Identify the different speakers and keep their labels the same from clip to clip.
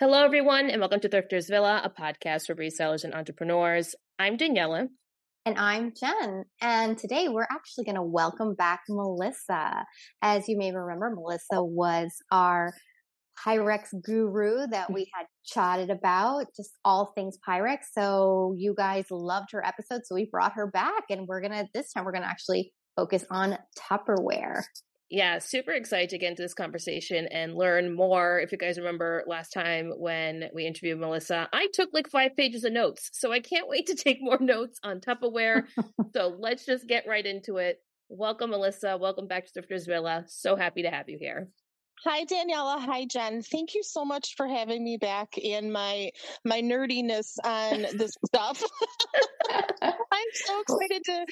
Speaker 1: Hello, everyone, and welcome to Thrifters Villa, a podcast for resellers and entrepreneurs. I'm Daniela.
Speaker 2: And I'm Jen. And today we're actually going to welcome back Melissa. As you may remember, Melissa was our Pyrex guru that we had chatted about, just all things Pyrex. So you guys loved her episode. So we brought her back and we're going to, this time we're going to actually focus on Tupperware
Speaker 1: yeah, super excited to get into this conversation and learn more. If you guys remember last time when we interviewed Melissa, I took like five pages of notes. So I can't wait to take more notes on Tupperware. so let's just get right into it. Welcome, Melissa. Welcome back to Thrifters Villa. So happy to have you here.
Speaker 3: Hi Daniela, hi Jen. Thank you so much for having me back in my my nerdiness on this stuff. I'm so excited to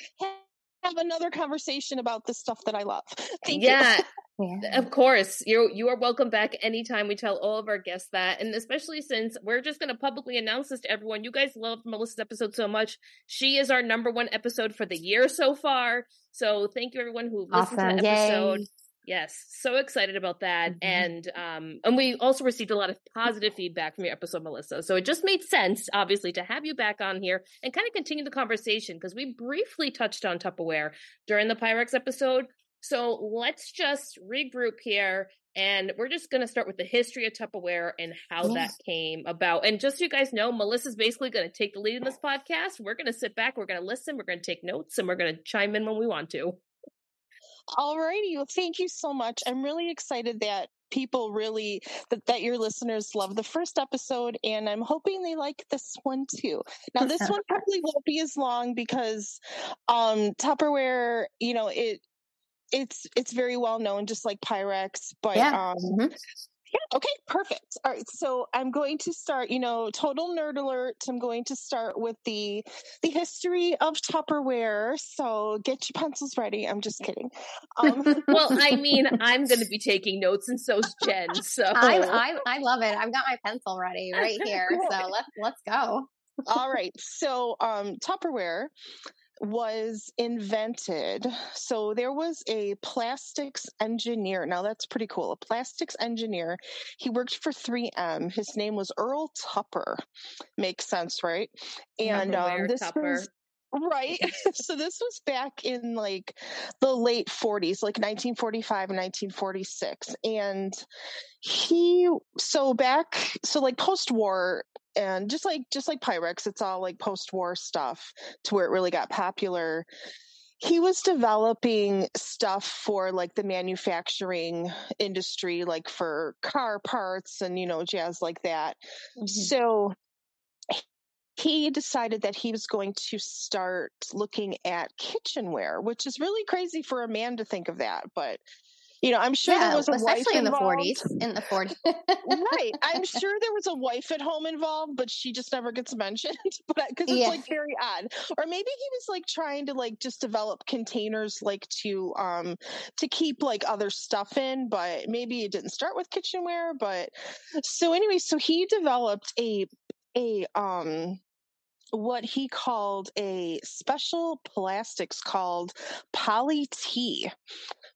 Speaker 3: have another conversation about the stuff that I love. Thank
Speaker 1: yeah. you. Yeah. Of course. You're you are welcome back anytime. We tell all of our guests that. And especially since we're just gonna publicly announce this to everyone. You guys love Melissa's episode so much. She is our number one episode for the year so far. So thank you everyone who listened awesome. to the episode. Yay. Yes, so excited about that, mm-hmm. and um, and we also received a lot of positive feedback from your episode, Melissa. So it just made sense, obviously, to have you back on here and kind of continue the conversation because we briefly touched on Tupperware during the Pyrex episode. So let's just regroup here, and we're just going to start with the history of Tupperware and how yeah. that came about. And just so you guys know, Melissa's basically going to take the lead in this podcast. We're going to sit back, we're going to listen, we're going to take notes, and we're going to chime in when we want to.
Speaker 3: All righty. Well, thank you so much. I'm really excited that people really that, that your listeners love the first episode and i'm hoping they like this one too now this one probably won't be as long because um tupperware you know it it's it's very well known just like pyrex but yeah. um mm-hmm. Yeah, okay, perfect. All right, so I'm going to start, you know, total nerd alert. I'm going to start with the the history of Tupperware. So get your pencils ready. I'm just kidding.
Speaker 1: Um, well, I mean, I'm going to be taking notes, and so's Jen. So
Speaker 2: I, I I love it. I've got my pencil ready right here. So let's let's go.
Speaker 3: All right. So um Tupperware was invented. So there was a plastics engineer. Now that's pretty cool. A plastics engineer. He worked for 3M. His name was Earl Tupper. Makes sense, right?
Speaker 1: And um, this Tupper. was
Speaker 3: right. so this was back in like the late 40s, like 1945 and 1946. And he so back so like post-war and just like just like Pyrex, it's all like post-war stuff to where it really got popular. He was developing stuff for like the manufacturing industry, like for car parts and you know jazz like that. Mm-hmm. So he decided that he was going to start looking at kitchenware, which is really crazy for a man to think of that, but you know, I'm sure yeah, there was a
Speaker 2: especially
Speaker 3: wife
Speaker 2: in
Speaker 3: the.
Speaker 2: 40s. In the 40s,
Speaker 3: right? I'm sure there was a wife at home involved, but she just never gets mentioned. but because it's yeah. like very odd, or maybe he was like trying to like just develop containers like to um to keep like other stuff in, but maybe it didn't start with kitchenware. But so anyway, so he developed a a um what he called a special plastics called poly T,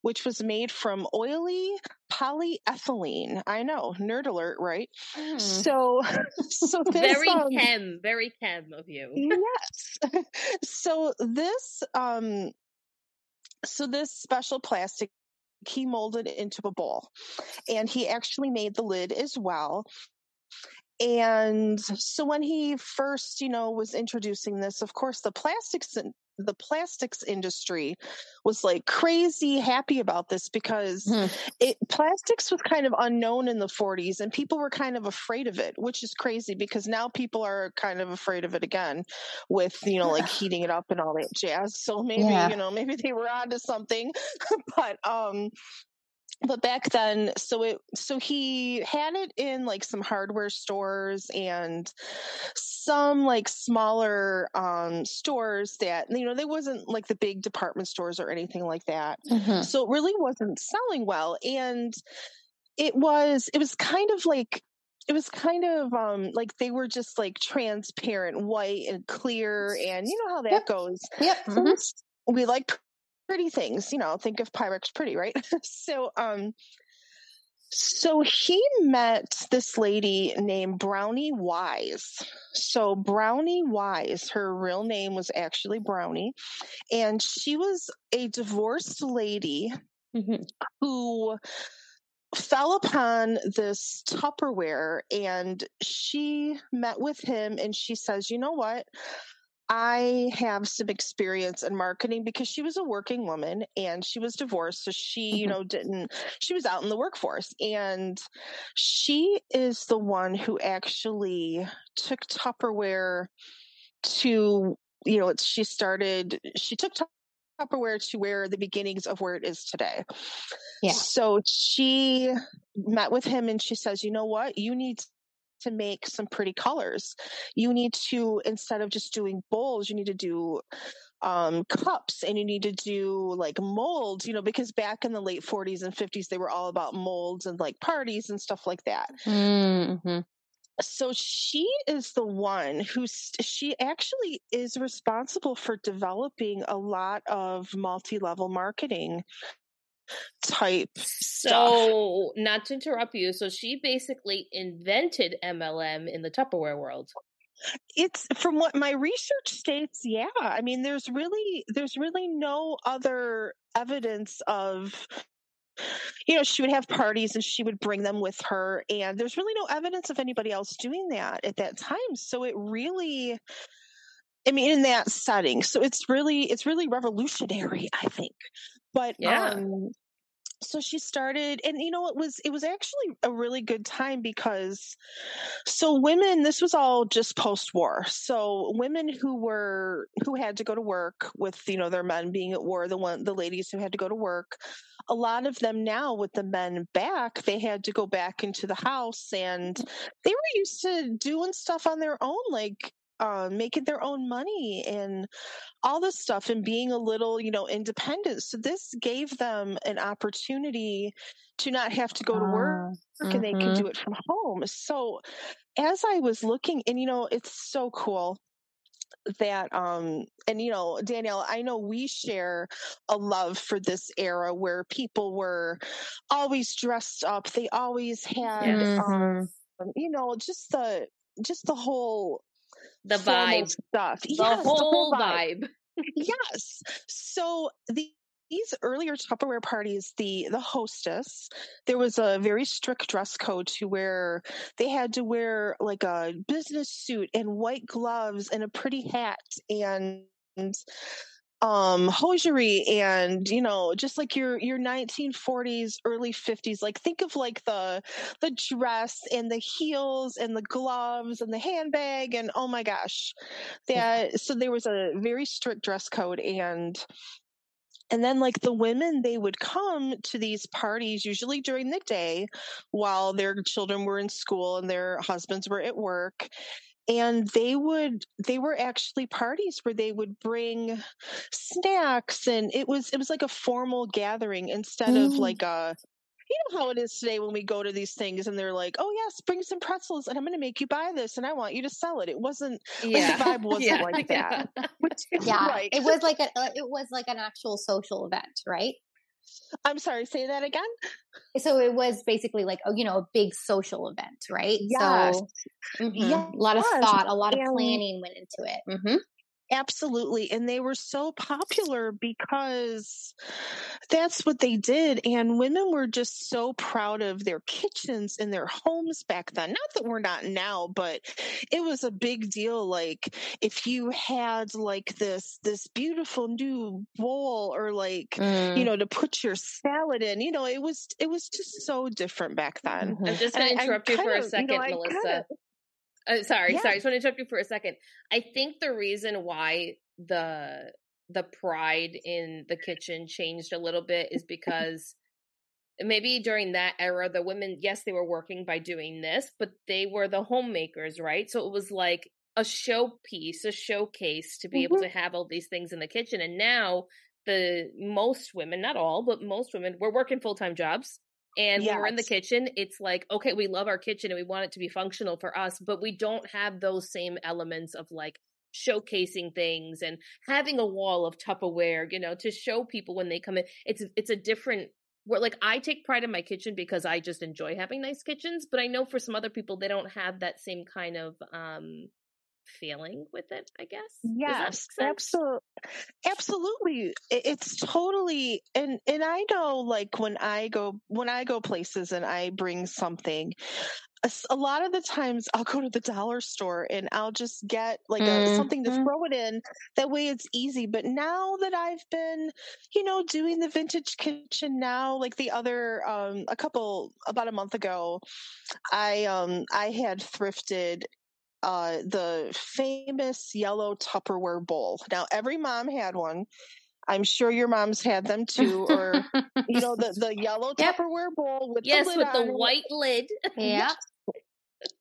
Speaker 3: which was made from oily polyethylene. I know, nerd alert, right? Mm. So, so
Speaker 1: this, very um, chem, very chem of you.
Speaker 3: yes. So this, um, so this special plastic he molded into a bowl and he actually made the lid as well and so when he first, you know, was introducing this, of course, the plastics the plastics industry was like crazy happy about this because hmm. it plastics was kind of unknown in the 40s and people were kind of afraid of it which is crazy because now people are kind of afraid of it again with you know like heating it up and all that jazz so maybe yeah. you know maybe they were onto something but um but back then so it so he had it in like some hardware stores and some like smaller um stores that you know they wasn't like the big department stores or anything like that mm-hmm. so it really wasn't selling well and it was it was kind of like it was kind of um like they were just like transparent white and clear and you know how that
Speaker 2: yep.
Speaker 3: goes
Speaker 2: yep
Speaker 3: mm-hmm. we like pretty things, you know, think of Pyrex pretty, right? so, um, So he met this lady named Brownie Wise. So Brownie Wise, her real name was actually Brownie, and she was a divorced lady mm-hmm. who fell upon this Tupperware and she met with him and she says, "You know what? I have some experience in marketing because she was a working woman and she was divorced. So she, you mm-hmm. know, didn't, she was out in the workforce. And she is the one who actually took Tupperware to, you know, it's, she started, she took Tupperware to where the beginnings of where it is today. Yeah. So she met with him and she says, you know what? You need to make some pretty colors. You need to, instead of just doing bowls, you need to do um, cups and you need to do like molds, you know, because back in the late 40s and 50s, they were all about molds and like parties and stuff like that. Mm-hmm. So she is the one who she actually is responsible for developing a lot of multi level marketing type
Speaker 1: so stuff. not to interrupt you so she basically invented mlm in the tupperware world
Speaker 3: it's from what my research states yeah i mean there's really there's really no other evidence of you know she would have parties and she would bring them with her and there's really no evidence of anybody else doing that at that time so it really I mean, in that setting. So it's really, it's really revolutionary, I think. But yeah. Um, so she started and you know it was it was actually a really good time because so women this was all just post war so women who were who had to go to work with you know their men being at war the one the ladies who had to go to work a lot of them now with the men back they had to go back into the house and they were used to doing stuff on their own like uh, making their own money and all this stuff and being a little, you know, independent. So this gave them an opportunity to not have to go to work uh, mm-hmm. and they could mm-hmm. do it from home. So as I was looking, and you know, it's so cool that um and you know danielle i know we share a love for this era where people were always dressed up they always had mm-hmm. um you know just the just the whole
Speaker 1: the vibe
Speaker 3: stuff.
Speaker 1: The, yes, whole, the vibe. vibe.
Speaker 3: yes. So the these earlier Tupperware parties, the the hostess, there was a very strict dress code to where they had to wear like a business suit and white gloves and a pretty hat and um hosiery and you know just like your your 1940s early 50s like think of like the the dress and the heels and the gloves and the handbag and oh my gosh that so there was a very strict dress code and and then like the women they would come to these parties usually during the day while their children were in school and their husbands were at work and they would they were actually parties where they would bring snacks and it was it was like a formal gathering instead mm. of like a you know how it is today when we go to these things and they're like, "Oh yes, bring some pretzels and I'm going to make you buy this and I want you to sell it." It wasn't yeah. like the vibe wasn't yeah. like that.
Speaker 2: yeah, like, it was like a uh, it was like an actual social event, right?
Speaker 3: I'm sorry, say that again.
Speaker 2: So it was basically like, a, you know, a big social event, right? Yes. So mm-hmm. yes. a lot of thought, a lot of planning went into it. Mm-hmm.
Speaker 3: Absolutely. And they were so popular because that's what they did. And women were just so proud of their kitchens and their homes back then. Not that we're not now, but it was a big deal. Like if you had like this, this beautiful new bowl or like, mm. you know, to put your salad in, you know, it was, it was just so different back then.
Speaker 1: I'm just going to interrupt you for a second, you know, Melissa. Uh, sorry, yeah. sorry. I just want to interrupt you for a second. I think the reason why the the pride in the kitchen changed a little bit is because maybe during that era the women yes they were working by doing this but they were the homemakers right so it was like a showpiece a showcase to be mm-hmm. able to have all these things in the kitchen and now the most women not all but most women were working full-time jobs and yes. when we're in the kitchen, it's like, okay, we love our kitchen and we want it to be functional for us, but we don't have those same elements of like showcasing things and having a wall of Tupperware, you know, to show people when they come in. It's it's a different where like I take pride in my kitchen because I just enjoy having nice kitchens, but I know for some other people they don't have that same kind of um feeling with it, I guess.
Speaker 3: Yes, absolutely. Absolutely. It's totally and and I know like when I go when I go places and I bring something a, a lot of the times I'll go to the dollar store and I'll just get like a, something to
Speaker 2: Mhm.
Speaker 3: throw it in. That way it's easy. But now that I've been, you know, doing the vintage kitchen now, like the other, um, a couple, about a month ago, I, um, I had thrifted uh the famous yellow Tupperware bowl. Now every mom had one. I'm sure your moms had them too, or you know the the yellow
Speaker 2: Yep.
Speaker 3: Tupperware bowl with
Speaker 1: Yes,
Speaker 3: the lid
Speaker 1: with the
Speaker 3: it.
Speaker 1: white lid.
Speaker 2: yeah.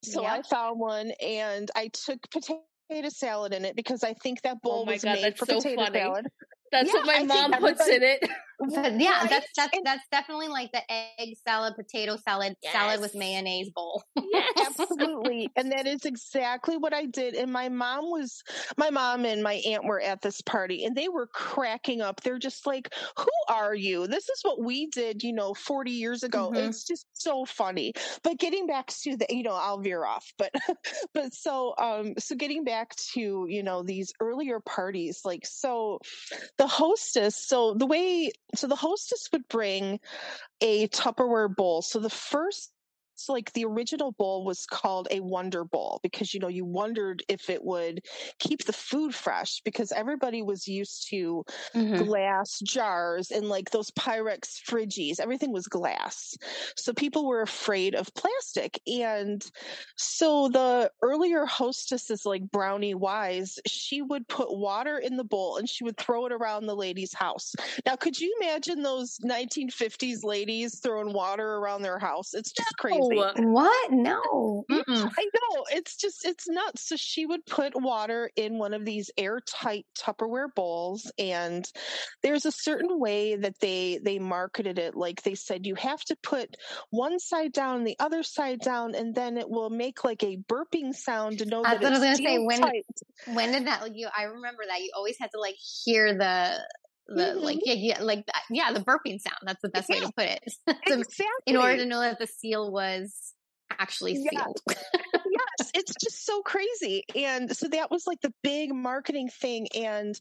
Speaker 3: So
Speaker 2: Yep.
Speaker 3: I found one and I took potato salad in it because I think that bowl
Speaker 1: Oh my
Speaker 3: was
Speaker 1: God,
Speaker 3: made
Speaker 1: that's
Speaker 3: for
Speaker 1: so
Speaker 3: potato
Speaker 1: funny.
Speaker 3: salad.
Speaker 1: That's
Speaker 3: Yeah,
Speaker 1: what my
Speaker 3: I
Speaker 1: mom puts in it.
Speaker 2: But yeah,
Speaker 3: Right?
Speaker 2: that's that's
Speaker 3: And-
Speaker 2: that's definitely like the egg salad, potato salad, salad with mayonnaise bowl.
Speaker 1: Yes.
Speaker 3: Absolutely. and that is exactly what I did. And my mom was, my mom and my aunt were at this party and they were cracking up. They're just like, who are you? This is what we did, you know, 40 years ago.
Speaker 2: Mhm.
Speaker 3: It's just so funny. But getting back to the, you know, I'll veer off, but, but so, um, so getting back to, you know, these earlier parties, like, so the hostess, so the way, so the hostess would bring a Tupperware bowl. So the first so like the original bowl was called a wonder bowl because you know you wondered if it would keep the food fresh because everybody was used to
Speaker 2: Mhm.
Speaker 3: glass jars and like those pyrex fridgies everything was glass. So people were afraid of plastic. And so the earlier hostesses like brownie wise she would put water in the bowl and she would throw it around the lady's house. Now could you imagine those 1950s ladies throwing water around their house? It's just crazy.
Speaker 1: Oh,
Speaker 2: What? No. Mm-mm.
Speaker 3: I know it's just it's nuts. So she would put water in one of these airtight Tupperware bowls, and there's a certain way that they they marketed it. Like they said, you have to put one side down, the other side down, and then it will make like a burping sound to know
Speaker 2: That's
Speaker 3: that
Speaker 2: what I was gonna say, when-
Speaker 3: tight.
Speaker 2: When did that? Like, you, I remember that you always had to like hear the the like
Speaker 3: Mhm.
Speaker 2: yeah yeah like that, yeah the burping sound. That's the best way to put it. To-
Speaker 3: Exactly.
Speaker 2: in order to know that the seal was actually
Speaker 3: Yeah.
Speaker 2: sealed.
Speaker 3: yes, it's just so crazy. And so that was like the big marketing thing. And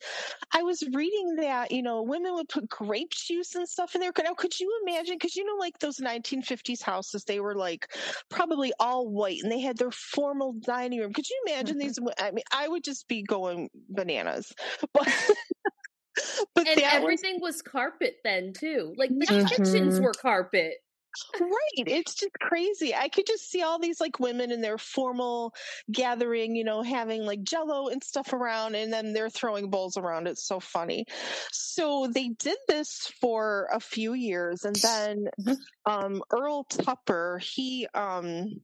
Speaker 3: I was reading that, you know, women would put grape juice and stuff in there. Now, could you imagine? Because, you know, like those 1950s houses, they were like probably all white and they had their formal dining room. Could you imagine
Speaker 2: Mhm.
Speaker 3: these? I mean, I would just be going bananas. But, but
Speaker 1: and
Speaker 3: that was
Speaker 1: everything was carpet then too. Like the
Speaker 2: Yes.
Speaker 1: kitchens were carpet.
Speaker 3: Right. It's just crazy. I could just see all these like women in their formal gathering, you know, having like jello and stuff around and then they're throwing bowls around. It's so funny. So they did this for a few years and then
Speaker 2: Mhm.
Speaker 3: um Earl Tupper, he um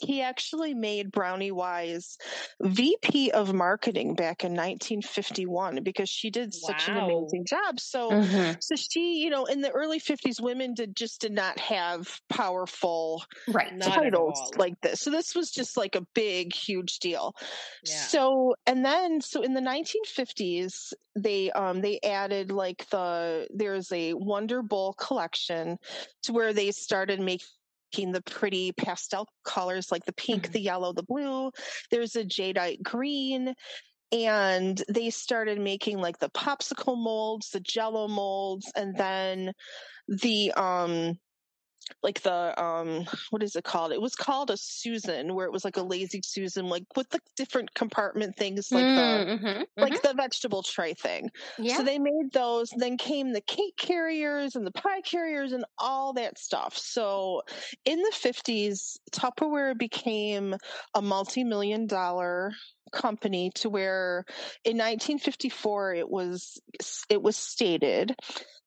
Speaker 3: he actually made Brownie Wise VP of marketing back in 1951 because she did such an amazing job. So
Speaker 2: Mhm.
Speaker 3: so she, you know, in the early 50s, women did just did not have powerful
Speaker 2: Right.
Speaker 3: Titles like this. So this was just like a big, huge deal.
Speaker 1: Yeah.
Speaker 3: So and then so in the 1950s, they um they added like the there's a Wonder Bowl collection to where they started making the pretty pastel colors like the pink,
Speaker 2: Mhm.
Speaker 3: the yellow, the blue. There's a jadeite green and they started making like the popsicle molds, the jello molds, and then the um like the um what is it called? It was called a Susan, where it was like a lazy Susan, like with the different compartment things, like the
Speaker 2: Mm, mhm,
Speaker 3: like the vegetable tray thing.
Speaker 2: yeah.
Speaker 3: So they made those. Then came the cake carriers and the pie carriers and all that stuff. So in the 50s, Tupperware became a multi million dollar company to where in 1954 it was it was stated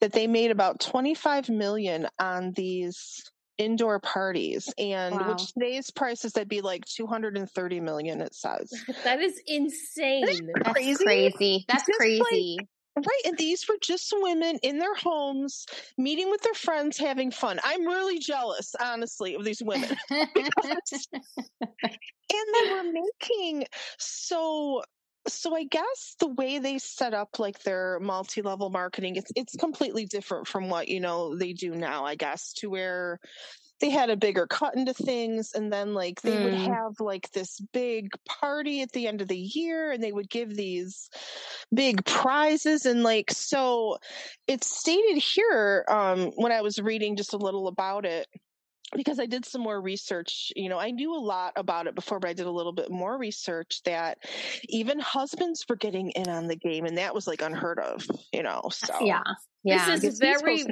Speaker 3: that they made about 25 million on these indoor parties and
Speaker 2: Wow.
Speaker 3: which today's prices that'd be like 230 million it says
Speaker 1: that is insane.
Speaker 2: That's
Speaker 3: crazy?
Speaker 2: crazy. That's
Speaker 3: Just like-
Speaker 2: crazy.
Speaker 3: Right. And these were just women in their homes, meeting with their friends, having fun. I'm really jealous, honestly, of these women. because- and they were making so so I guess the way they set up like their multi-level marketing, it's it's completely different from what you know they do now. I guess to where they had a bigger cut into things and then like they mm. would have like this big party at the end of the year and they would give these big prizes and like so it's stated here um when i was reading just a little about it because I did some more research, you know, I knew a lot about it before, but I did a little bit more research that even husbands were getting in on the game, and that was like unheard of, you know. So
Speaker 2: yeah, yeah,
Speaker 1: this is very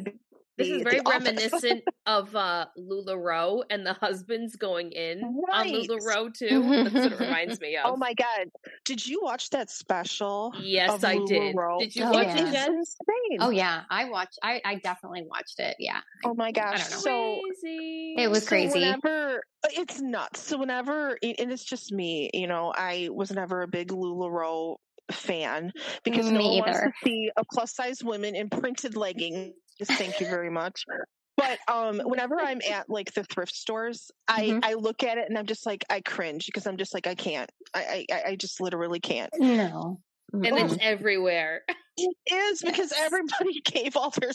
Speaker 1: this is very reminiscent of uh LuLaRoe and the husbands going in right. on LuLaRoe too. That's what it reminds me
Speaker 3: oh of. Oh my god. Did you watch that special?
Speaker 1: Yes, I did. Did you oh, watch yeah. it, Jen?
Speaker 2: Oh yeah. I watched I, I definitely watched it. Yeah.
Speaker 3: Oh my gosh. So
Speaker 2: crazy. It was crazy.
Speaker 3: So whenever it's nuts. So whenever and it's just me, you know, I was never a big LuLaRoe fan because me no one either. wants to see a plus size woman in printed leggings Thank you very much. But um, whenever I'm at like the thrift stores, I mm-hmm. I look at it and I'm just like I cringe because I'm just like I can't. I I, I just literally can't.
Speaker 2: No.
Speaker 1: And it's everywhere.
Speaker 3: It is because yes. everybody gave all their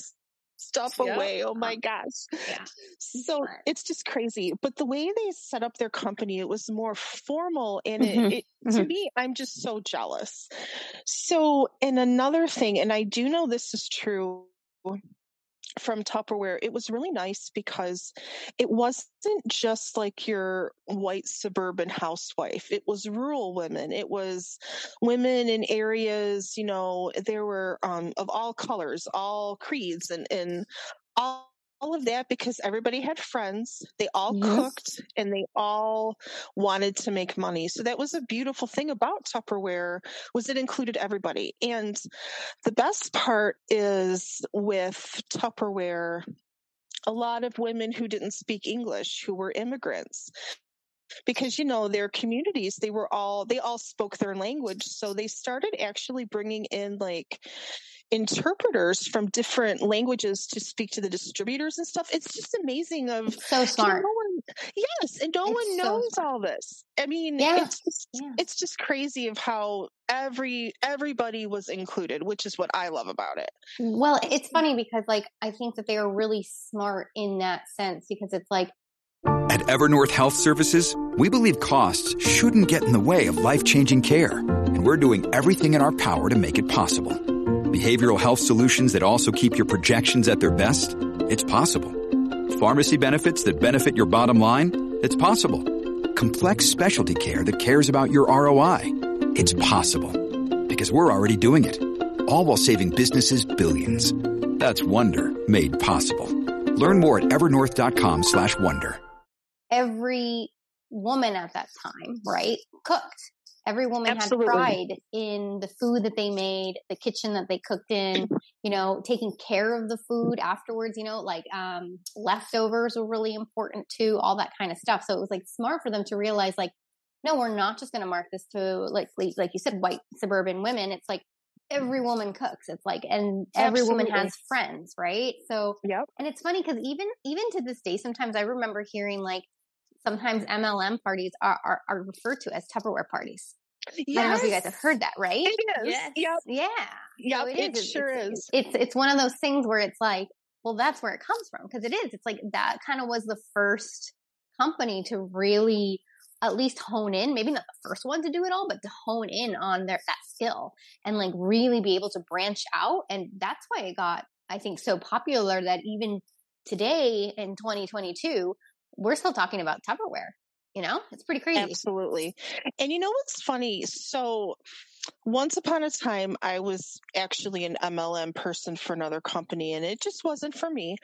Speaker 3: stuff yep. away. Oh my gosh. Yeah. So it's just crazy. But the way they set up their company, it was more formal and mm-hmm. it, it mm-hmm. to me, I'm just so jealous. So, and another thing, and I do know this is true from Tupperware, it was really nice because it wasn't just like your white suburban housewife. It was rural women. It was women in areas, you know, there were um, of all colors, all creeds, and, and all all of that because everybody had friends. They all yes. cooked and they all wanted to make money. So that was a beautiful thing about Tupperware was it included everybody. And the best part is with Tupperware, a lot of women who didn't speak English, who were immigrants, because you know their communities they were all they all spoke their language so they started actually bringing in like interpreters from different languages to speak to the distributors and stuff. It's just amazing of
Speaker 2: so smart.
Speaker 3: No one, yes, and no it's one knows so all this. I mean, yeah. it's just, yeah. it's just crazy of how every everybody was included, which is what I love about it.
Speaker 2: Well, it's funny because like I think that they are really smart in that sense because it's like
Speaker 4: at Evernorth Health Services, we believe costs shouldn't get in the way of life-changing care, and we're doing everything in our power to make it possible behavioral health solutions that also keep your projections at their best? It's possible. Pharmacy benefits that benefit your bottom line? It's possible. Complex specialty care that cares about your ROI? It's possible. Because we're already doing it. All while saving businesses billions. That's Wonder made possible. Learn more at evernorth.com slash wonder.
Speaker 2: Every woman at that time, right, cooked Every woman Absolutely. had pride in the food that they made, the kitchen that they cooked in, you know, taking care of the food afterwards, you know, like um, leftovers were really important too, all that kind of stuff. So it was like smart for them to realize like, no, we're not just going to mark this to like, like you said, white suburban women. It's like every woman cooks. It's like, and every Absolutely. woman has friends, right? So,
Speaker 3: yep.
Speaker 2: and it's funny because even, even to this day, sometimes I remember hearing like, sometimes MLM parties are, are, are referred to as Tupperware parties. Yes. I don't know if you guys have heard that, right?
Speaker 3: It is. Yes. Yep.
Speaker 2: Yeah.
Speaker 3: Yep. So it, it is. sure
Speaker 2: it's,
Speaker 3: is.
Speaker 2: It's it's one of those things where it's like, well, that's where it comes from because it is. It's like that kind of was the first company to really at least hone in, maybe not the first one to do it all, but to hone in on their that skill and like really be able to branch out. And that's why it got, I think, so popular that even today in 2022, we're still talking about Tupperware. You know, it's pretty crazy.
Speaker 3: Absolutely. And you know what's funny? So, once upon a time, I was actually an MLM person for another company, and it just wasn't for me.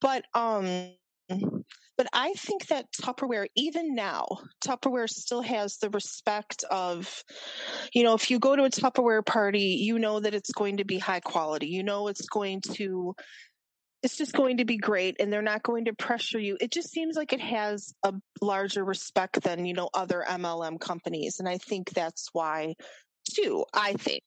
Speaker 3: But, um, but I think that Tupperware, even now, Tupperware still has the respect of, you know, if you go to a Tupperware party, you know that it's going to be high quality. You know it's going to it's just going to be great and they're not going to pressure you. It just seems like it has a larger respect than, you know, other MLM companies. And I think that's why too, I think.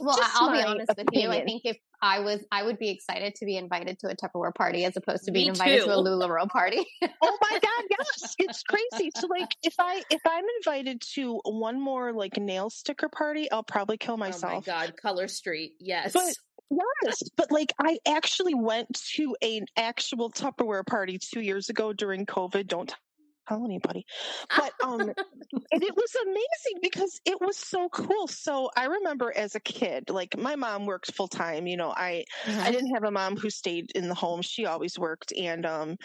Speaker 2: Well, just I'll be honest opinion. with you. I think if I was, I would be excited to be invited to a Tupperware party as opposed to being invited to a LuLaRoe party.
Speaker 3: oh my God, yes. It's crazy crazy. So like if I if I'm invited to one more like nail sticker party, I'll probably kill myself.
Speaker 1: Oh my god, Color Street. Yes.
Speaker 3: But yes, but like I actually went to an actual Tupperware party 2 years ago during COVID. Don't tell anybody. But um and it was amazing because it was so cool. So I remember as a kid, like my mom worked full time, you know, I
Speaker 2: Mm-hmm.
Speaker 3: I didn't have a mom who stayed in the home. She always worked and um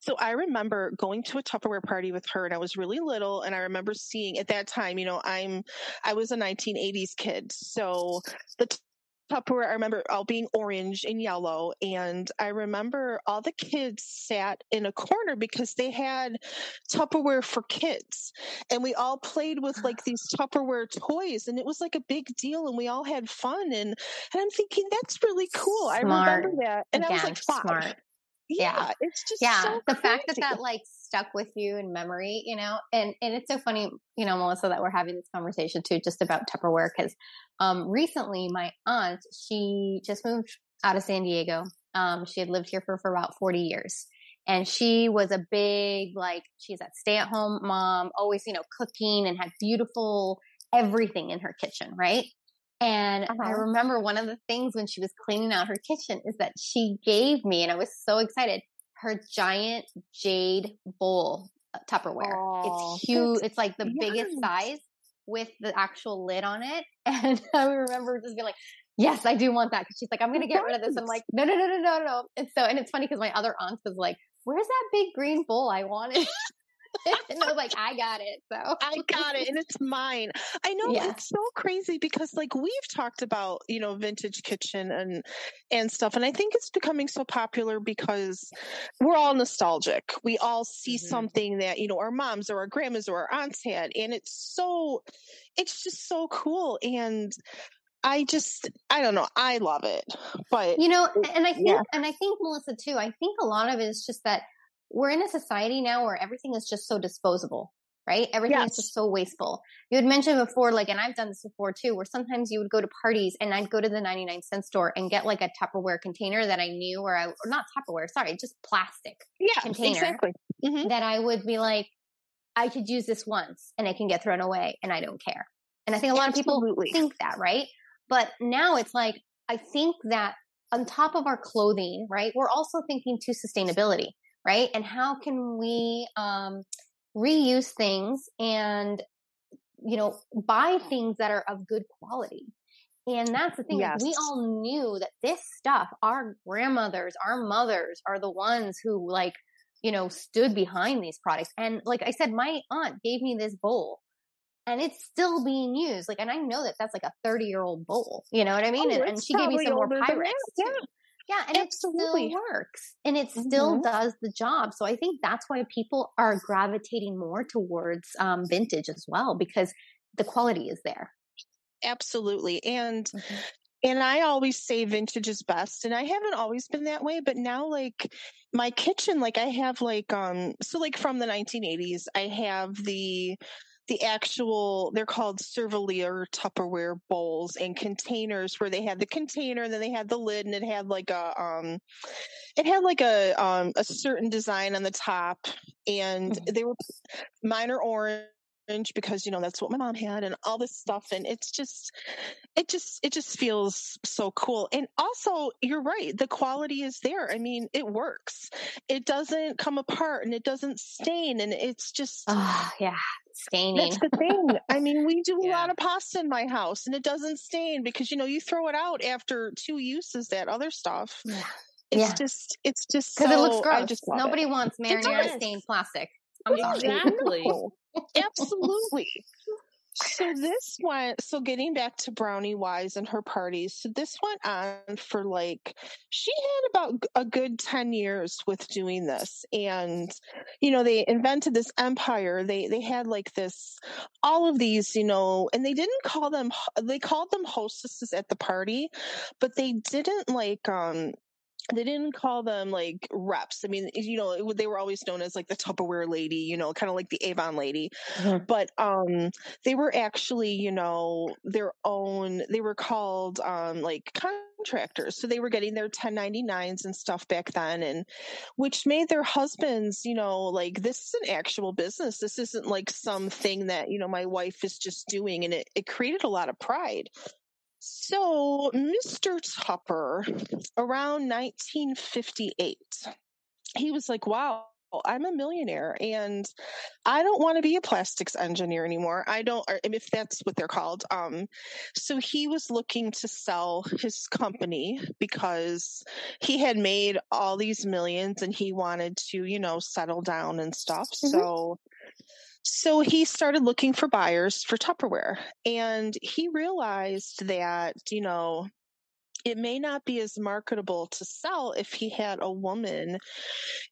Speaker 3: so I remember going to a Tupperware party with her and I was really little and I remember seeing at that time, you know, I'm I was a 1980s kid. So the Tupperware, I remember all being orange and yellow. And I remember all the kids sat in a corner because they had Tupperware for kids. And we all played with like ah. these Tupperware toys. And it was like a big deal. And we all had fun. And, and I'm thinking, that's really cool. I remember that. And I was like, five.
Speaker 2: smart.
Speaker 3: Yeah,
Speaker 2: Yeah.
Speaker 3: It's just
Speaker 2: yeah
Speaker 3: so
Speaker 2: the fact that that like stuck with you in memory you know and and it's so funny you know melissa that we're having this conversation too just about tupperware because um recently my aunt she just moved out of san diego um she had lived here for for about 40 years and she was a big like she's a stay-at-home mom always you know cooking and had beautiful everything in her kitchen right and I
Speaker 3: Uh-huh.
Speaker 2: remember one of the things when she was cleaning out her kitchen is that she gave me, and I was so excited, her giant jade bowl uh, Tupperware.
Speaker 3: Aw,
Speaker 2: it's huge. It's like the biggest size with the actual lid on it. And I remember just being like, yes, I do want that. Cause she's like, I'm going to get rid of this. I'm like, no, no, no, no, no, no. And so, and it's funny because my other aunt was like, where's that big green bowl I wanted? and I was like, I got it. So
Speaker 3: I got it, and it's mine. I know
Speaker 2: Yeah.
Speaker 3: it's so crazy because, like, we've talked about you know vintage kitchen and and stuff, and I think it's becoming so popular because we're all nostalgic. We all see
Speaker 1: Mhm.
Speaker 3: something that you know our moms or our grandmas or our aunts had, and it's so, it's just so cool. And I just, I don't know, I love it. But
Speaker 2: you know and i think
Speaker 3: yeah.
Speaker 2: and i think melissa too i think a lot of it is just that we're in a society now where everything is just so disposable right everything is just so wasteful you had mentioned before like and i've done this before too where sometimes you would go to parties and i'd go to the 99 cent store and get like a tupperware container that i knew or i or not tupperware sorry just plastic
Speaker 3: yeah,
Speaker 2: container.
Speaker 3: exactly. Mhm.
Speaker 2: that i would be like i could use this once and it can get thrown away and i don't care and i think a lot of people think that right but now it's like i think that on top of our clothing right we're also thinking to sustainability right? And how can we um reuse things and you know buy things that are of good quality? And that's the thing like, we all knew that this stuff our grandmothers our mothers are the ones who like you know stood behind these products. And like i said my aunt gave me this bowl and it's still being used. Like and i know that that's like a 30 year old bowl you know what i mean?
Speaker 3: Oh,
Speaker 2: and, and she gave me some more pyrex too. Yeah and
Speaker 3: Absolutely.
Speaker 2: it still works and it still
Speaker 3: Mhm.
Speaker 2: does the job so i think that's why people are gravitating more towards um, vintage as well because the quality is there
Speaker 3: Absolutely. And
Speaker 2: Mhm.
Speaker 3: and I always say vintage is best. And I haven't always been that way, but now like my kitchen, like I have like um so like from the nineteen eighties, I have the the actual they're called Servalier Tupperware bowls and containers where they had the container and then they had the lid and it had like a um it had like a um a certain design on the top and
Speaker 2: Mhm.
Speaker 3: they were mine are orange because you know that's what my mom had and all this stuff and it's just it just it just feels so cool and also you're right the quality is there i mean it works it doesn't come apart and it doesn't stain and it's just
Speaker 2: oh yeah staining
Speaker 3: that's the thing i mean we do a lot of pasta in my house and it doesn't stain because you know you throw it out after two uses that other stuff
Speaker 2: Yeah.
Speaker 3: it's
Speaker 2: Yeah.
Speaker 3: just it's just
Speaker 2: because
Speaker 3: so,
Speaker 2: it looks
Speaker 3: I
Speaker 2: gross
Speaker 3: just love it.
Speaker 2: nobody wants marinara stained plastic i'm sorry
Speaker 1: Exactly.
Speaker 3: No, absolutely. So this went so getting back to Brownie Wise and her parties. So this went on for like she had about a good 10 years with doing this and you know they invented this empire. They they had like this all of these, you know, and they didn't call them they called them hostesses at the party, but they didn't like um they didn't call them like reps. I mean, you know, it, they were always known as like the Tupperware lady, you know, kind of like the Avon lady.
Speaker 2: Mhm.
Speaker 3: But um, they were actually, you know, their own. They were called um, like contractors. So they were getting their 1099s and stuff back then and which made their husbands, you know, like this is an actual business. This isn't like something that, you know, my wife is just doing and it, it created a lot of pride. So Mr. Tupper around 1958 he was like, wow, I'm a millionaire and I don't want to be a plastics engineer anymore. I don't, if that's what they're called. Um, so he was looking to sell his company because he had made all these millions and he wanted to, you know, settle down and stuff. Mm-hmm. So, so he started looking for buyers for Tupperware and he realized that, you know, it may not be as marketable to sell if he had a woman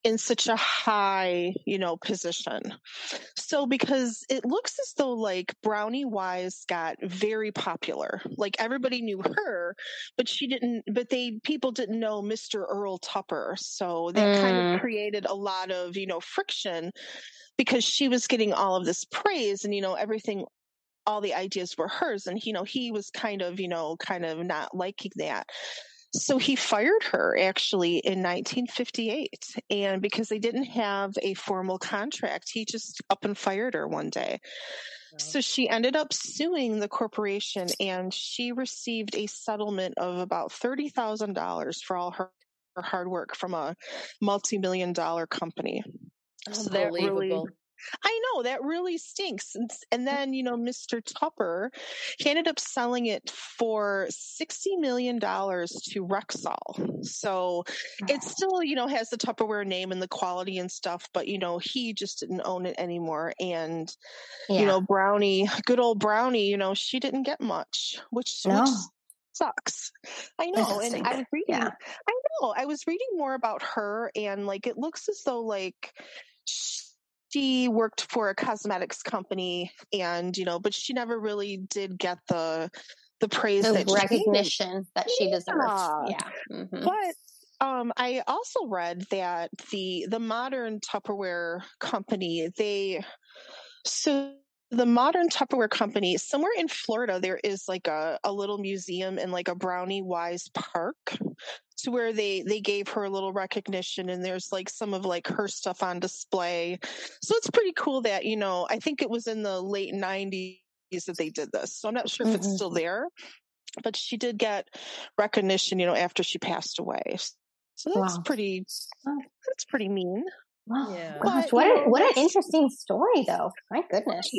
Speaker 3: in such a high, you know, position. So because it looks as though like Brownie Wise got very popular. Like everybody knew her, but she didn't but they people didn't know Mr. Earl Tupper. So that mm. kind of mm. created a lot of, you know, friction because she was getting all of this praise and you know everything all the ideas were hers and you know he was kind of you know kind of not liking that. So he fired her actually in 1958 and because they didn't have a formal contract he just up and fired her one day. So she ended up suing the corporation and she received a settlement of about $30,000 for all her, her hard work from a multi-million dollar company.
Speaker 1: So that really
Speaker 3: I know that really stinks. And, and mm. then, you know, Mr. Tupper, he ended up selling it for $60 million to Rexall. So it still, you know, has the Tupperware name and the quality and stuff, but, you know, he just didn't own it anymore. And, yeah. you know, Brownie, good old Brownie, you know, she didn't get much, which, no. which sucks. I know. And I was reading, yeah. I know, I was reading more about her and like, it looks as though like, she, she worked for a cosmetics company and you know but she never really did get the the praise
Speaker 2: the
Speaker 3: that
Speaker 2: recognition
Speaker 3: she
Speaker 2: that she yeah. yeah
Speaker 3: mm-hmm. but um, I also read that the the modern Tupperware company they so the modern Tupperware company, somewhere in Florida, there is like a, a little museum in like a Brownie Wise park to where they they gave her a little recognition and there's like some of like her stuff on display. So it's pretty cool that, you know, I think it was in the late 90s that they did this. So I'm not sure if it's mm-hmm. still there, but she did get recognition, you know, after she passed away. So that's wow. pretty that's pretty mean.
Speaker 2: Wow. Yeah. Gosh, what, a, what an interesting story, though. My goodness.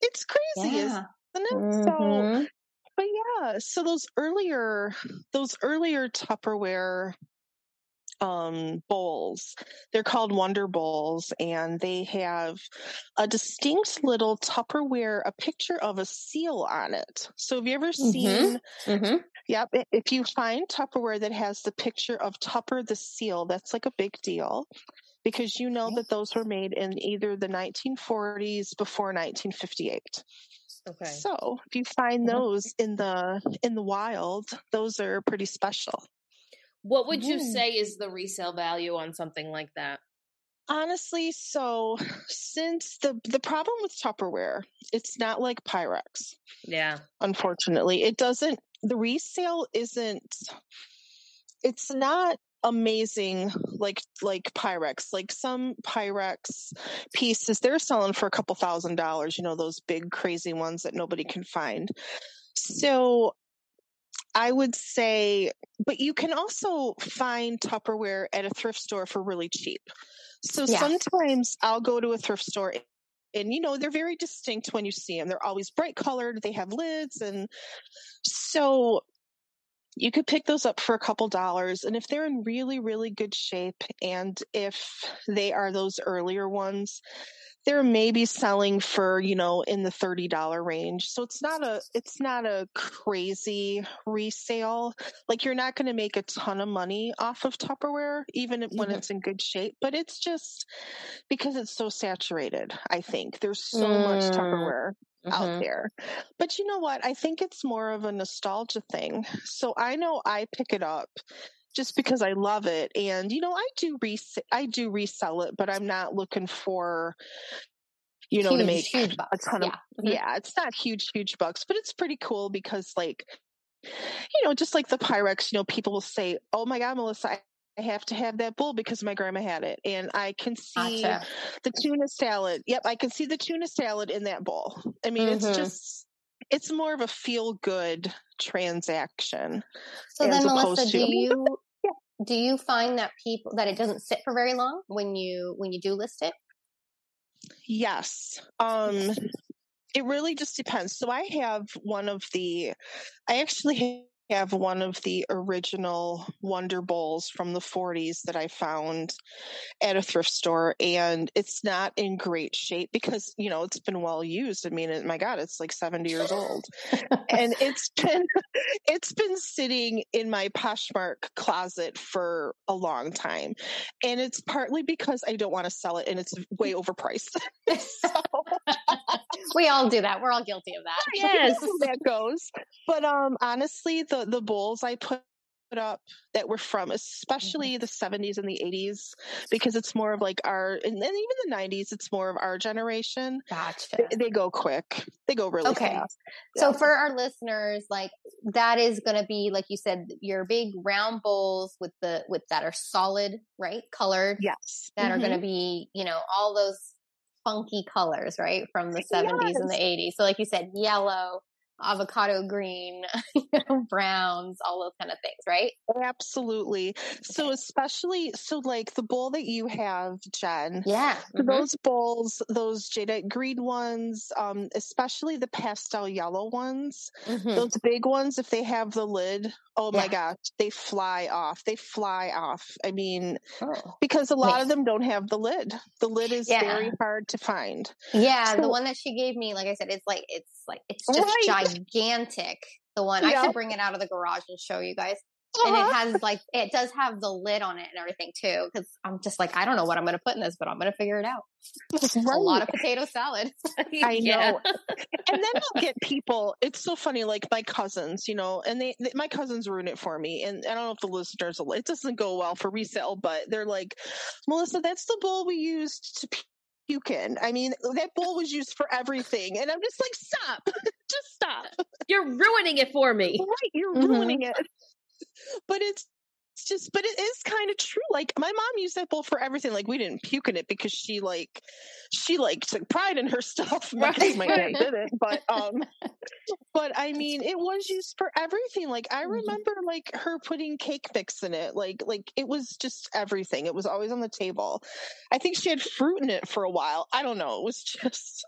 Speaker 3: It's crazy, yeah. isn't it? Mm-hmm. So, but yeah, so those earlier, those earlier Tupperware um, bowls. They're called Wonder Bowls, and they have a distinct little Tupperware, a picture of a seal on it. So, have you ever mm-hmm. seen? Mm-hmm. Yep. If you find Tupperware that has the picture of Tupper the seal, that's like a big deal because you know that those were made in either the 1940s before 1958. Okay. So if you find those in the in the wild, those are pretty special.
Speaker 1: What would you mm. say is the resale value on something like that?
Speaker 3: Honestly, so since the the problem with Tupperware, it's not like Pyrex.
Speaker 1: Yeah.
Speaker 3: Unfortunately, it doesn't the resale isn't it's not amazing like like pyrex like some pyrex pieces they're selling for a couple thousand dollars you know those big crazy ones that nobody can find. So i would say but you can also find tupperware at a thrift store for really cheap. So yeah. sometimes i'll go to a thrift store and you know they're very distinct when you see them they're always bright colored they have lids and so you could pick those up for a couple dollars. And if they're in really, really good shape, and if they are those earlier ones, they're maybe selling for, you know, in the $30 range. So it's not a, it's not a crazy resale. Like you're not going to make a ton of money off of Tupperware, even when mm-hmm. it's in good shape, but it's just because it's so saturated. I think there's so mm. much Tupperware mm-hmm. out there. But you know what? I think it's more of a nostalgia thing. So I know I pick it up just because I love it. And you know, I do res- I do resell it, but I'm not looking for you know
Speaker 2: huge,
Speaker 3: to make
Speaker 2: huge bucks.
Speaker 3: a ton of yeah. Mm-hmm. yeah, it's not huge huge bucks, but it's pretty cool because like you know, just like the Pyrex, you know, people will say, "Oh my God, Melissa, I I have to have that bowl because my grandma had it. And I can see gotcha. the tuna salad. Yep, I can see the tuna salad in that bowl. I mean, mm-hmm. it's just it's more of a feel good transaction.
Speaker 2: So then Melissa, to, do you do you find that people that it doesn't sit for very long when you when you do list it?
Speaker 3: Yes. Um it really just depends. So I have one of the I actually have one of the original Wonder Bowls from the 40s that I found at a thrift store, and it's not in great shape because you know it's been well used. I mean, my God, it's like 70 years old, and it's been it's been sitting in my Poshmark closet for a long time, and it's partly because I don't want to sell it, and it's way overpriced.
Speaker 2: we all do that. We're all guilty of that.
Speaker 3: Yes, that goes. But um, honestly, the the bowls I put up that were from especially mm-hmm. the 70s and the 80s because it's more of like our and then even the 90s it's more of our generation
Speaker 2: gotcha
Speaker 3: they, they go quick they go really okay fast.
Speaker 2: so for our listeners like that is going to be like you said your big round bowls with the with that are solid right colored
Speaker 3: yes
Speaker 2: that mm-hmm. are going to be you know all those funky colors right from the 70s yes. and the 80s so like you said yellow avocado green, you know, browns, all those kind of things, right?
Speaker 3: Absolutely. So especially so like the bowl that you have, Jen.
Speaker 2: Yeah.
Speaker 3: Mm-hmm. Those bowls, those jadeite green ones, um, especially the pastel yellow ones, mm-hmm. those big ones, if they have the lid, oh yeah. my gosh, they fly off. They fly off. I mean, oh. because a lot nice. of them don't have the lid. The lid is yeah. very hard to find.
Speaker 2: Yeah, so, the one that she gave me, like I said, it's like it's like it's just right gigantic. The one I should bring it out of the garage and show you guys. Uh-huh. And it uh-huh. has like it does have the lid on it and everything too. Because I'm just like I don't know what I'm going to put in this, but I'm going to figure it out. Right. A lot of potato salad.
Speaker 3: I know. and then I'll get people. It's so funny. Like my cousins, you know, and they, they, my cousins ruin it for me. And I don't know if the listeners. It doesn't go well for resale, but they're like, Melissa, that's the bowl we used to puking. I mean, that bowl was used for everything. And I'm just like, stop. just stop.
Speaker 1: You're ruining it for me.
Speaker 3: Right. You're mm-hmm. ruining it. But it's it's just but it is kind of true like my mom used that bowl for everything like we didn't puke in it because she like she like took pride in her stuff right. my dad didn't but um but i mean it was used for everything like i mm-hmm. remember like her putting cake mix in it like like it was just everything it was always on the table i think she had fruit in it for a while i don't know it was just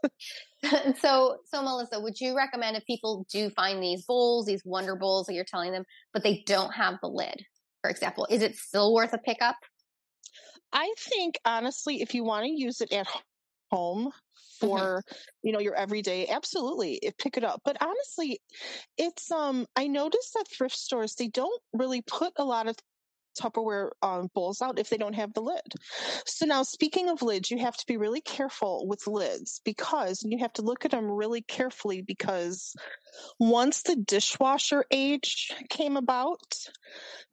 Speaker 2: so so melissa would you recommend if people do find these bowls these wonder bowls that you're telling them but they don't have the lid for example, is it still worth a pickup?
Speaker 3: I think honestly, if you want to use it at home mm-hmm. for mm-hmm. you know your everyday absolutely it, pick it up but honestly it's um i noticed that thrift stores they don't really put a lot of Tupperware um, bowls out if they don't have the lid. So now, speaking of lids, you have to be really careful with lids because you have to look at them really carefully because once the dishwasher age came about,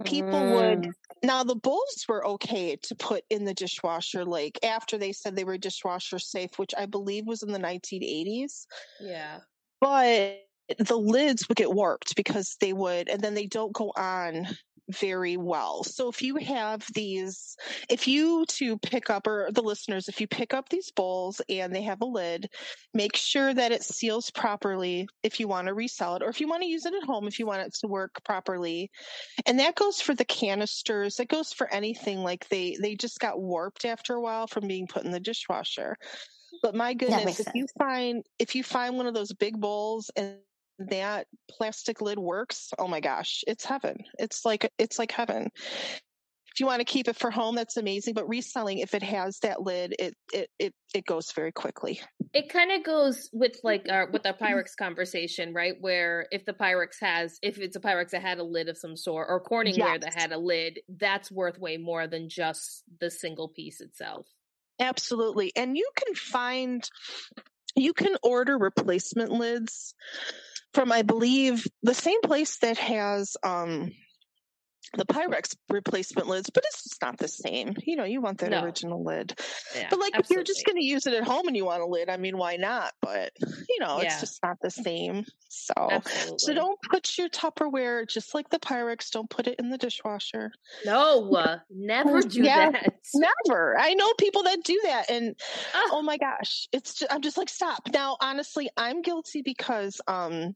Speaker 3: people mm. would. Now, the bowls were okay to put in the dishwasher, like after they said they were dishwasher safe, which I believe was in the 1980s.
Speaker 1: Yeah.
Speaker 3: But the lids would get warped because they would, and then they don't go on very well. So if you have these, if you to pick up, or the listeners, if you pick up these bowls and they have a lid, make sure that it seals properly if you want to resell it, or if you want to use it at home, if you want it to work properly. And that goes for the canisters. That goes for anything like they, they just got warped after a while from being put in the dishwasher. But my goodness, if you find if you find one of those big bowls and that plastic lid works, oh my gosh, it's heaven. It's like it's like heaven. If you want to keep it for home, that's amazing. But reselling, if it has that lid, it it it, it goes very quickly.
Speaker 1: It kind of goes with like mm-hmm. our with our mm-hmm. Pyrex conversation, right? Where if the Pyrex has, if it's a Pyrex that had a lid of some sort, or Corningware yes. that had a lid, that's worth way more than just the single piece itself.
Speaker 3: Absolutely, and you can find you can order replacement lids from I believe the same place that has um the Pyrex replacement lids, but it's just not the same. You know, you want that
Speaker 1: No.
Speaker 3: original lid.
Speaker 1: Yeah,
Speaker 3: but like if you're just going to use it at home and you want a lid, I mean, why not? But you know,
Speaker 1: Yeah.
Speaker 3: it's just not the same. So
Speaker 1: Absolutely.
Speaker 3: so don't put your Tupperware just like the Pyrex, don't put it in the dishwasher.
Speaker 1: No, uh, never do
Speaker 3: Yeah.
Speaker 1: that.
Speaker 3: Never. I know people that do that and
Speaker 1: Ah.
Speaker 3: oh my gosh, it's just, I'm just like stop. Now, honestly, I'm guilty because um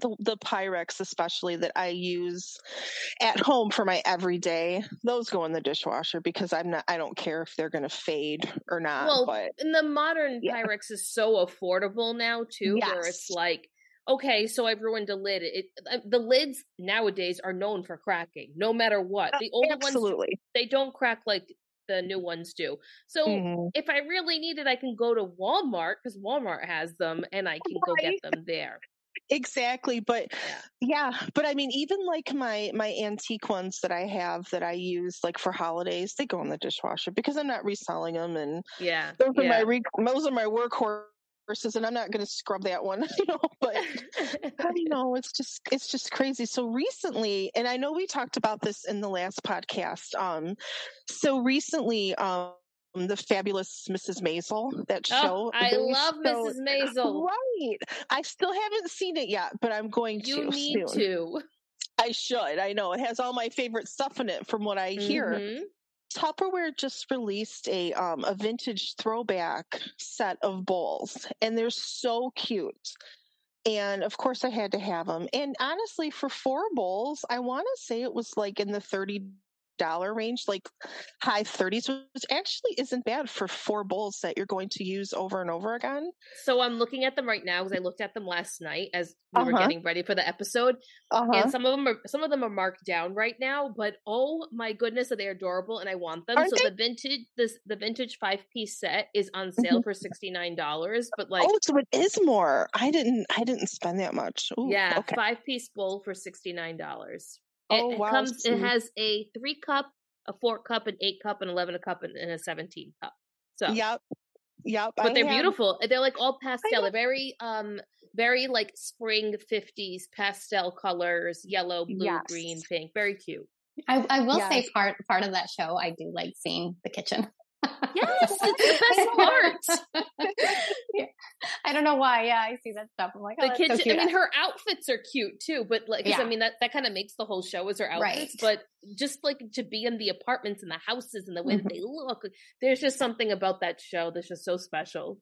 Speaker 3: The the Pyrex especially that I use at home for my everyday, those go in the dishwasher because I'm not I don't care if they're going to fade or not,
Speaker 1: Well,
Speaker 3: but
Speaker 1: and the modern
Speaker 3: Yeah.
Speaker 1: Pyrex is so affordable now too, where it's like, okay, so I've ruined a lid. It uh, the lids nowadays are known for cracking, no matter what. The older ones
Speaker 3: absolutely.
Speaker 1: they don't crack like the new ones do. So
Speaker 3: Mhm.
Speaker 1: if I really need it, I can go to Walmart because Walmart has them, and I can go get them there.
Speaker 3: Exactly, but
Speaker 1: Yeah.
Speaker 3: yeah, but I mean even like my my antique ones that I have that I use like for holidays, they go in the dishwasher because I'm not reselling them and
Speaker 1: Yeah,
Speaker 3: those are my
Speaker 1: yeah.
Speaker 3: re- those are my workhorses and I'm not going to scrub that one, you know, but I don't know. It's just it's just crazy. So recently, and I know we talked about this in the last podcast. Um, so recently, um, the fabulous Mrs. Maisel, that show.
Speaker 1: oh, I love
Speaker 3: showed-
Speaker 1: Mrs. Maisel.
Speaker 3: Right. I still haven't seen it yet, but I'm going to.
Speaker 1: You need
Speaker 3: soon.
Speaker 1: to.
Speaker 3: I should. I know it has all my favorite stuff in it, from what I hear.
Speaker 1: Mhm.
Speaker 3: Tupperware just released a um a vintage throwback set of bowls, and they're so cute. And of course, I had to have them. And honestly, for four bowls, I want to say it was like in the thirty dollar range, like high thirties, which actually isn't bad for four bowls that you're going to use over and over again.
Speaker 1: So I'm looking at them right now because I looked at them last night as we were
Speaker 3: Uh-huh.
Speaker 1: getting ready for the episode,
Speaker 3: Uh
Speaker 1: and some of them are some of them are marked down right now. But oh my goodness, are they adorable? And I want them.
Speaker 3: Aren't
Speaker 1: so
Speaker 3: they?
Speaker 1: the vintage this the vintage five piece set is on sale for sixty nine dollars. But like
Speaker 3: oh, so it is more. I didn't. I didn't spend that much. Ooh,
Speaker 1: yeah,
Speaker 3: Okay.
Speaker 1: five piece bowl for sixty nine dollars.
Speaker 3: Oh,
Speaker 1: it, it
Speaker 3: wow,
Speaker 1: comes. It has a three cup, a four cup, an eight cup, an eleven cup, and, and a seventeen cup. So
Speaker 3: Yep. Yep.
Speaker 1: but
Speaker 3: I
Speaker 1: they're
Speaker 3: have-
Speaker 1: beautiful. They're like all pastel. They're very um very like spring fifties pastel colors, yellow, blue,
Speaker 3: Yes.
Speaker 1: green, pink. Very cute.
Speaker 2: I, I will say part part of that show I do like seeing the kitchen.
Speaker 1: Yes, it's the best part.
Speaker 2: Yeah. I don't know why. Yeah, I see that stuff. I'm like, oh,
Speaker 1: The
Speaker 2: so
Speaker 1: kitchen.
Speaker 2: cute.
Speaker 1: I mean, her outfits are cute too. But like,
Speaker 2: Yeah.
Speaker 1: I mean, that that kind of makes the whole show is her outfits. But just like to be in the apartments and the houses and the way that
Speaker 2: Mhm.
Speaker 1: they look, there's just something about that show that's just so special.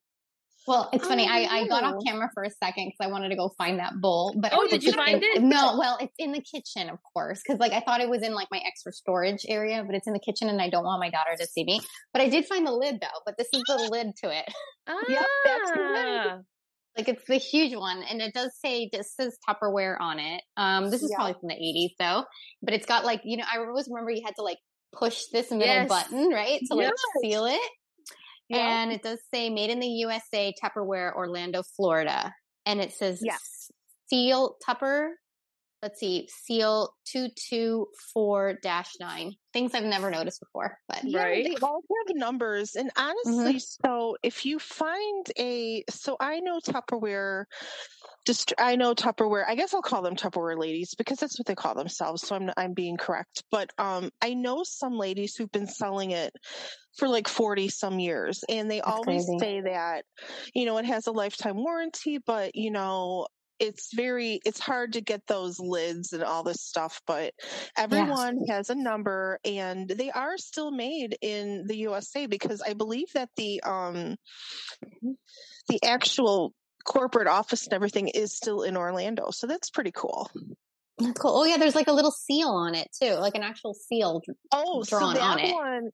Speaker 2: Well, it's funny. I, I got off
Speaker 3: Oh.
Speaker 2: camera for a second because I wanted to go find that bowl. But
Speaker 1: Oh, did you
Speaker 2: in-
Speaker 1: find it?
Speaker 2: No, well, it's in the kitchen, of course, because like I thought it was in like my extra storage area, but it's in the kitchen, and I don't want my daughter to see me. But I did find the lid though. But this is the lid to it.
Speaker 3: Yep, that's the lid.
Speaker 1: Ah.
Speaker 2: Like it's the huge one, and it does say this says Tupperware on it. Um, this is
Speaker 3: Yeah.
Speaker 2: probably from the '80s though, but it's got like you know I always remember you had to like push this middle
Speaker 1: Yes.
Speaker 2: button right to like
Speaker 3: Yes.
Speaker 2: seal it.
Speaker 3: Yeah.
Speaker 2: And it does say made in the USA, Tupperware, Orlando, Florida. And it says
Speaker 3: Yeah.
Speaker 2: seal Tupper. Let's see, seal 224 9. Things I've never noticed before, but
Speaker 3: Yeah,
Speaker 1: Right.
Speaker 3: They all have numbers. And mm-hmm. honestly, so if you find a, so I know Tupperware, dist- I know Tupperware, I guess I'll call them Tupperware ladies because that's what they call themselves. So I'm, I'm being correct. But um, I know some ladies who've been selling it for like 40 some years. And they always
Speaker 2: crazy.
Speaker 3: say that, you know, it has a lifetime warranty, but, you know, it's very it's hard to get those lids and all this stuff but everyone has a number and they are still made in the USA because I believe that the um the actual corporate office and everything is still in Orlando. So that's pretty cool.
Speaker 2: that's cool. Oh, yeah, there's like a little seal on it too, like an actual seal.
Speaker 3: Oh, so that
Speaker 2: on it.
Speaker 3: one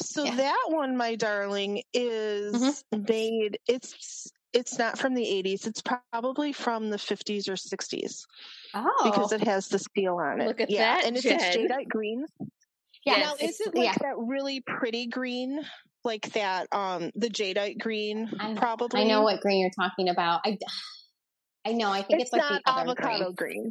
Speaker 3: so
Speaker 2: Yeah.
Speaker 3: that one, my darling, is
Speaker 2: Mhm.
Speaker 3: made it's it's not from the 80s. It's probably from the 50s or 60s
Speaker 2: Oh,
Speaker 3: because it has the seal on it.
Speaker 1: Look at
Speaker 3: yeah,
Speaker 1: that,
Speaker 3: and it's
Speaker 1: Jen.
Speaker 3: a jadeite green.
Speaker 2: yeah.
Speaker 3: now, is it like
Speaker 2: yeah.
Speaker 3: that really pretty green, like that, um, the jadeite green?
Speaker 2: I-
Speaker 3: probably.
Speaker 2: I know what green you're talking about. I, I know. I think
Speaker 3: It's,
Speaker 2: it's, like the
Speaker 3: avocado
Speaker 2: green.
Speaker 3: green.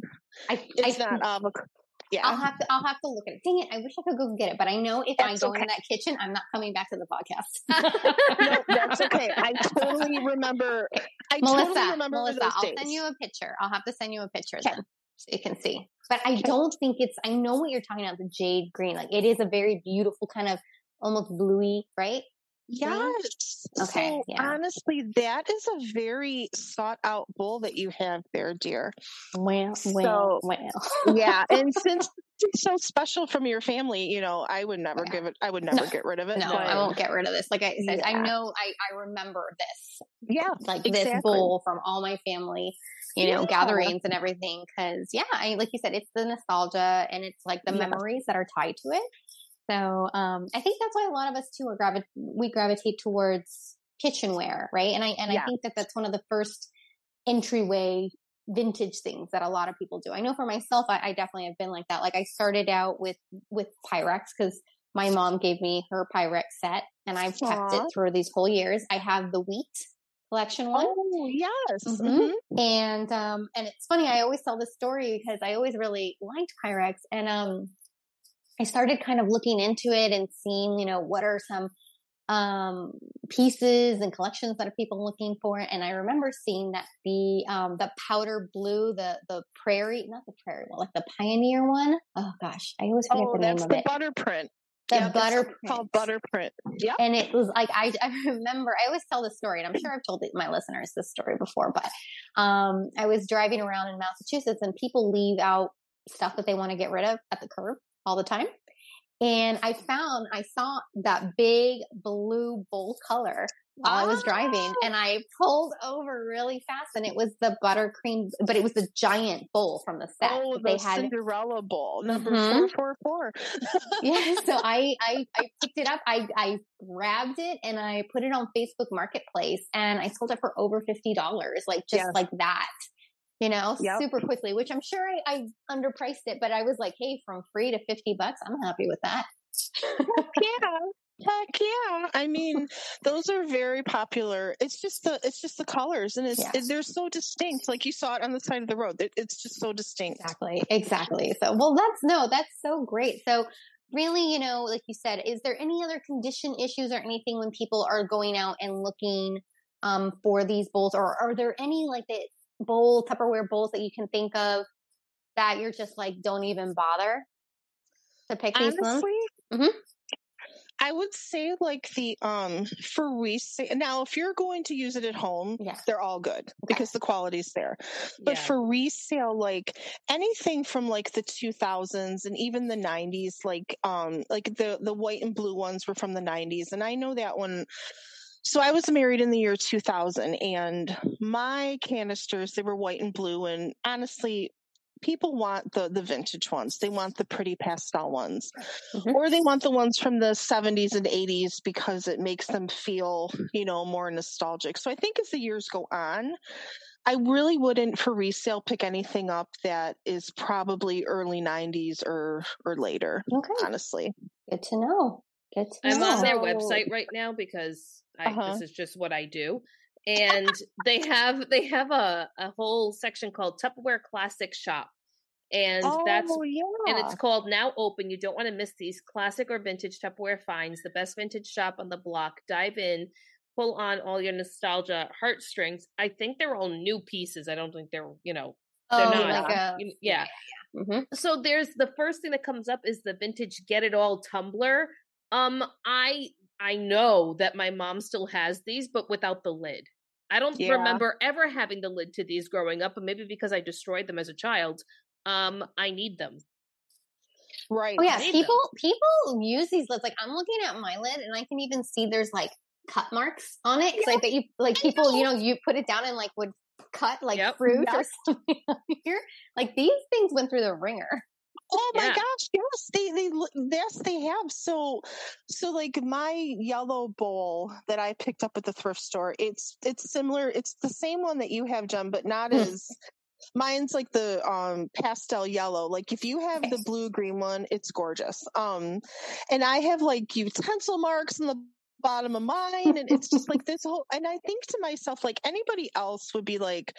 Speaker 2: I,
Speaker 3: It's
Speaker 2: I,
Speaker 3: not avocado. Yeah.
Speaker 2: I'll have to. I'll have to look at it. Dang it! I wish I could go get it, but I know if I go
Speaker 3: okay.
Speaker 2: in that kitchen, I'm not coming back to the podcast.
Speaker 3: no, that's okay. I totally remember. I
Speaker 2: Melissa,
Speaker 3: totally remember
Speaker 2: Melissa, I'll
Speaker 3: days.
Speaker 2: send you a picture. I'll have to send you a picture
Speaker 3: Okay.
Speaker 2: then, so you can see. But I don't think it's. I know what you're talking about. The jade green, like it is a very beautiful kind of almost bluey, right?
Speaker 3: Yes.
Speaker 2: Okay,
Speaker 3: So
Speaker 2: yeah.
Speaker 3: honestly, that is a very sought out bowl that you have there, dear.
Speaker 2: Well,
Speaker 3: So-
Speaker 2: well, well.
Speaker 3: Yeah. and since it's so special from your family, you know, I would never
Speaker 2: Yeah.
Speaker 3: give it, I would never
Speaker 2: No.
Speaker 3: get rid of it.
Speaker 2: no,
Speaker 3: but
Speaker 2: I won't get rid of this. Like I said, I know. I I remember this.
Speaker 3: Yeah.
Speaker 2: like this
Speaker 3: Exactly.
Speaker 2: bowl from all my family, you know,
Speaker 3: Yeah.
Speaker 2: gatherings and everything. Cause yeah, I, like you said, it's the nostalgia and it's like the
Speaker 3: Yeah.
Speaker 2: memories that are tied to it. So, um, I think that's why a lot of us too are gravi- we gravitate towards kitchenware, right? And I, and
Speaker 3: Yeah.
Speaker 2: I think that that's one of the first entryway vintage things that a lot of people do. I know for myself, I, I definitely have been like that. Like I started out with, with Pyrex because my mom gave me her Pyrex set and I've kept it through these whole years. I have the wheat collection one.
Speaker 3: Oh, yes.
Speaker 2: Mhm.
Speaker 3: Mhm.
Speaker 2: And um and it's funny, I always tell this story because I always really liked Pyrex and um I started kind of looking into it and seeing, you know, what are some um pieces and collections that are people looking for and I remember seeing that the um the powder blue the the prairie not the prairie one like the pioneer one oh gosh I always forget
Speaker 3: Oh,
Speaker 2: the name of
Speaker 3: the
Speaker 2: it
Speaker 3: butter print.
Speaker 2: the
Speaker 3: Yeah,
Speaker 2: butter
Speaker 3: called butter print. Yep.
Speaker 2: And it was like I, I remember I always tell this story, and I'm sure I've told my listeners this story before. But um, I was driving around in Massachusetts, and people leave out stuff that they want to get rid of at the curb all the time. And I found I saw that big blue bold color while I was driving, and I pulled over really fast, and it was the buttercream, but it was the giant bowl from the set.
Speaker 3: Oh,
Speaker 2: that
Speaker 3: the
Speaker 2: they had
Speaker 3: Cinderella bowl, number
Speaker 2: Mhm.
Speaker 3: four four four.
Speaker 2: yeah so I, I i picked it up i i grabbed it and i put it on facebook marketplace and i sold it for over $50 like just
Speaker 3: Yes.
Speaker 2: like that you know
Speaker 3: Yep.
Speaker 2: super quickly which i'm sure I, I underpriced it but i was like hey from free to 50 bucks i'm happy with that
Speaker 3: yeah. Heck yeah! I mean, those are very popular. It's just the it's just the colors, and it's
Speaker 2: Yeah.
Speaker 3: it, they're so distinct. Like you saw it on the side of the road. It, it's just so distinct.
Speaker 2: exactly exactly so well that's no that's so great so really you know like you said is there any other condition issues or anything when people are going out and looking um for these bowls or are there any like the bowl tupperware bowls that you can think of that you're just like don't even bother to pick these ones
Speaker 3: Honestly,
Speaker 2: Mhm.
Speaker 3: I would say like the um for resale. Now, if you're going to use it at home,
Speaker 2: yeah
Speaker 3: they're all good because the quality's there. But
Speaker 1: Yeah.
Speaker 3: for resale, like anything from like the 2000s and even the 90s, like um like the the white and blue ones were from the 90s, and I know that one. So I was married in the year 2000, and my canisters they were white and blue, and honestly. People want the the vintage ones. They want the pretty pastel ones,
Speaker 2: Mhm.
Speaker 3: or they want the ones from the 70s and 80s because it makes them feel, you know, more nostalgic. So I think as the years go on, I really wouldn't for resale pick anything up that is probably early 90s or or later,
Speaker 2: okay
Speaker 3: honestly.
Speaker 2: good to know good to
Speaker 1: I'm
Speaker 2: know
Speaker 1: on their website right now because I,
Speaker 3: Uh-huh.
Speaker 1: this is just what I do. And they have they have a, a whole section called Tupperware Classic Shop. And that's
Speaker 3: oh, yeah.
Speaker 1: and it's called Now Open. You don't want to miss these classic or vintage Tupperware finds, the best vintage shop on the block. Dive in, pull on all your nostalgia heartstrings. I think they're all new pieces. I don't think they're, you know, they're
Speaker 2: oh,
Speaker 1: not.
Speaker 2: like a,
Speaker 1: you- yeah.
Speaker 2: hmm
Speaker 1: So there's the first thing that comes up is the vintage get it all tumbler. Um I I know that my mom still has these but without the lid. I don't
Speaker 3: Yeah.
Speaker 1: remember ever having the lid to these growing up, but maybe because I destroyed them as a child. Um I need them.
Speaker 3: right.
Speaker 2: Oh yeah,
Speaker 1: Made them.
Speaker 2: people people use these lids. Like I'm looking at my lid, and I can even see there's like cut marks on it. 'Cause I bet you like people, you know, you put it down and like would cut like
Speaker 1: Yep.
Speaker 2: fruit or something here. Like these things went through the ringer.
Speaker 3: Oh my
Speaker 1: Yeah.
Speaker 3: gosh, yes, they they yes they have. So so like my yellow bowl that I picked up at the thrift store, it's it's similar. It's the same one that you have, Jen, but not
Speaker 2: Hmm.
Speaker 3: as mine's like the um pastel yellow. Like if you have the blue green one, it's gorgeous. Um and I have like utensil marks in the bottom of mine and it's just like this whole and I think to myself like anybody else would be like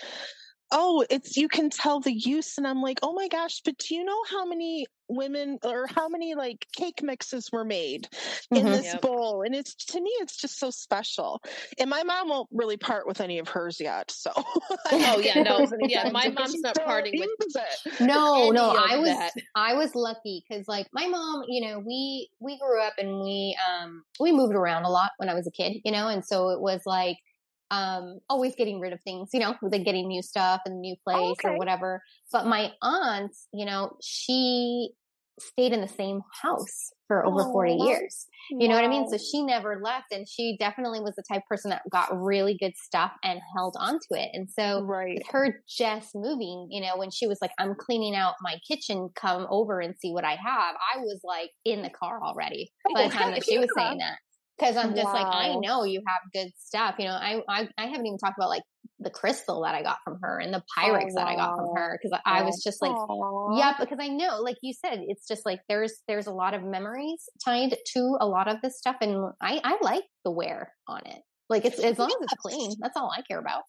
Speaker 3: oh it's you can tell the use and i'm like oh my gosh but do you know how many women or how many like cake mixes were made in
Speaker 2: Mhm.
Speaker 3: this
Speaker 1: Yep.
Speaker 3: bowl and it's to me it's just so special and my mom won't really part with any of hers yet so
Speaker 1: Oh, yeah, no, yeah, my mom's not parting with
Speaker 3: uses it.
Speaker 2: No, no, I was
Speaker 1: that.
Speaker 2: I was lucky because like my mom, you know, we we grew up and we um we moved around a lot when I was a kid, you know, and so it was like um always getting rid of things, you know, like getting new stuff in a new place
Speaker 3: okay.
Speaker 2: or whatever. But my aunt, you know, she stayed in the same house for over 40
Speaker 3: Oh,
Speaker 2: years. You know what I mean? So she never left and she definitely was the type of person that got really good stuff and held on to it. And so
Speaker 3: right
Speaker 2: her just moving, you know, when she was like, I'm cleaning out my kitchen, come over and see what I have, I was like in the car already by the time that she was saying that. Cause I'm just like, I know you have good stuff. You know, I, I, I haven't even talked about like the crystal that I got from her and the oh, Pyrex that I got from her. Cause I, was just like,
Speaker 3: Aw.
Speaker 2: yeah, because I know, like you said, it's just like there's there's a lot of memories tied to a lot of this stuff, and I I like the wear on it. Like it's as long as it's clean, that's all I care about.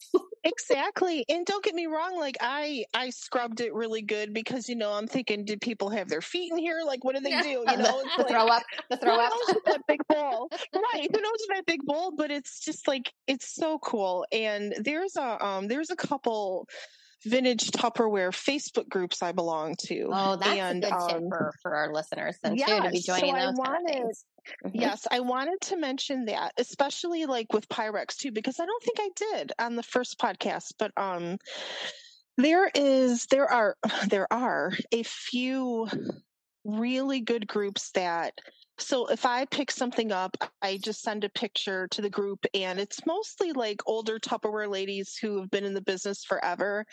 Speaker 3: Exactly. And don't get me wrong, like I I scrubbed it really good because you know, I'm thinking, did people have their feet in here? Like what do they
Speaker 1: Yeah.
Speaker 3: do? You know, it's
Speaker 2: the
Speaker 3: like,
Speaker 2: throw up, the throw
Speaker 3: who
Speaker 2: up.
Speaker 3: that big bowl? Right. Who knows that big bowl? But it's just like it's so cool. And there's a um there's a couple vintage Tupperware Facebook groups I belong to.
Speaker 2: Oh, that's
Speaker 3: and,
Speaker 2: a good tip
Speaker 3: um,
Speaker 2: for for our listeners then too to be
Speaker 3: so
Speaker 2: joining
Speaker 3: I
Speaker 2: those of
Speaker 3: wanted-
Speaker 2: Mhm.
Speaker 3: Yes, I wanted to mention that, especially like with Pyrex too, because I don't think I did on the first podcast, but um there is there are there are a few really good groups that so if I pick something up, I just send a picture to the group and it's mostly like older Tupperware ladies who have been in the business forever.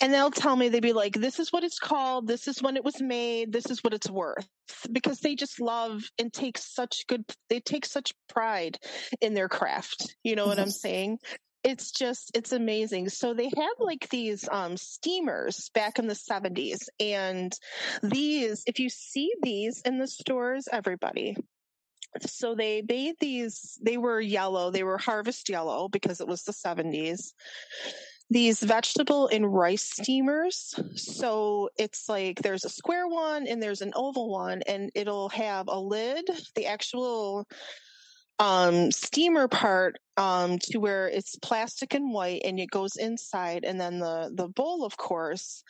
Speaker 3: And they'll tell me, they'd be like, this is what it's called. This is when it was made. This is what it's worth because they just love and take such good, they take such pride in their craft. You know what I'm saying? It's just, it's amazing. So they had like these um, steamers back in the 70s. And these, if you see these in the stores, everybody, so they made these, they were yellow, they were harvest yellow because it was the 70s these vegetable and rice steamers. So it's like there's a square one and there's an oval one, and it'll have a lid, the actual um steamer part um to where it's plastic and white and it goes inside. And then the the bowl of course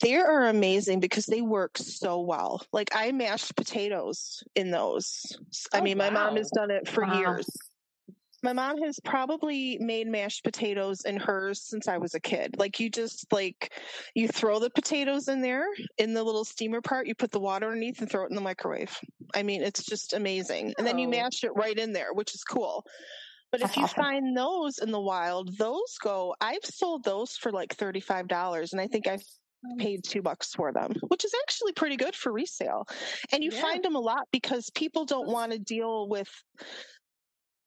Speaker 3: they are amazing because they work so well. Like i mashed potatoes in those. I
Speaker 1: Oh,
Speaker 3: mean my mom has done it for
Speaker 2: Wow.
Speaker 3: years my mom has probably made mashed potatoes in hers since I was a kid. Like you just like you throw the potatoes in there in the little steamer part, you put the water underneath and throw it in the microwave. I mean, it's just amazing. And then you
Speaker 1: Oh.
Speaker 3: mash it right in there, which is cool. But if you
Speaker 2: awesome.
Speaker 3: find those in the wild, those go I've sold those for like $35 and I think I've paid two bucks for them, which is actually pretty good for resale. And you
Speaker 1: Yeah.
Speaker 3: find them a lot because people don't want to deal with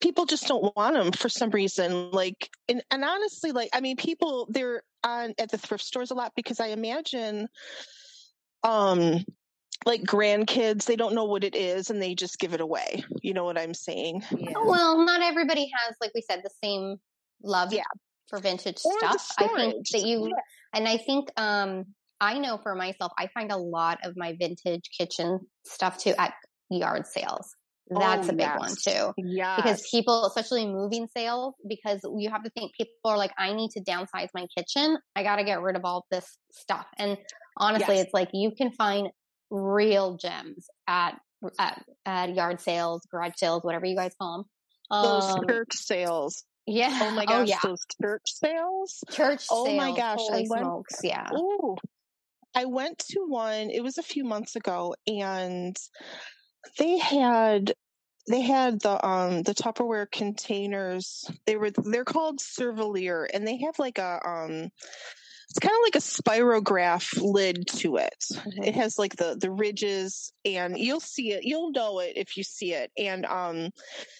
Speaker 3: People just don't want them for some reason like and, and honestly like i mean people they're on at the thrift stores a lot because i imagine um like grandkids they don't know what it is and they just give it away you know what i'm saying
Speaker 1: Yeah.
Speaker 2: Well, not everybody has, like we said, the same love
Speaker 3: Yeah.
Speaker 2: for vintage
Speaker 3: Or
Speaker 2: stuff. I think that you,
Speaker 3: Yeah.
Speaker 2: and I think, um, I know for myself, I find a lot of my vintage kitchen stuff too at yard sales. That's
Speaker 3: Oh,
Speaker 2: a big one too.
Speaker 3: yeah
Speaker 2: Because people, especially moving sales, because you have to think people are like, I need to downsize my kitchen. I got to get rid of all this stuff. And Honestly,
Speaker 3: Yes.
Speaker 2: it's like you can find real gems at, at, at yard sales, garage sales, whatever you guys call them.
Speaker 3: Those
Speaker 2: Um,
Speaker 3: church sales.
Speaker 2: yeah.
Speaker 3: Oh my gosh,
Speaker 2: yeah.
Speaker 3: those church sales.
Speaker 2: Church
Speaker 3: Oh
Speaker 2: sales.
Speaker 3: my gosh, I
Speaker 2: Holy
Speaker 3: went-
Speaker 2: smokes. Yeah.
Speaker 3: Ooh. I went to one, it was a few months ago, and they had they had the um the Tupperware containers. They were they're called Servalier and they have like a um it's kind of like a spirograph lid to it. It has like the the ridges and you'll see it you'll know it if you see it and um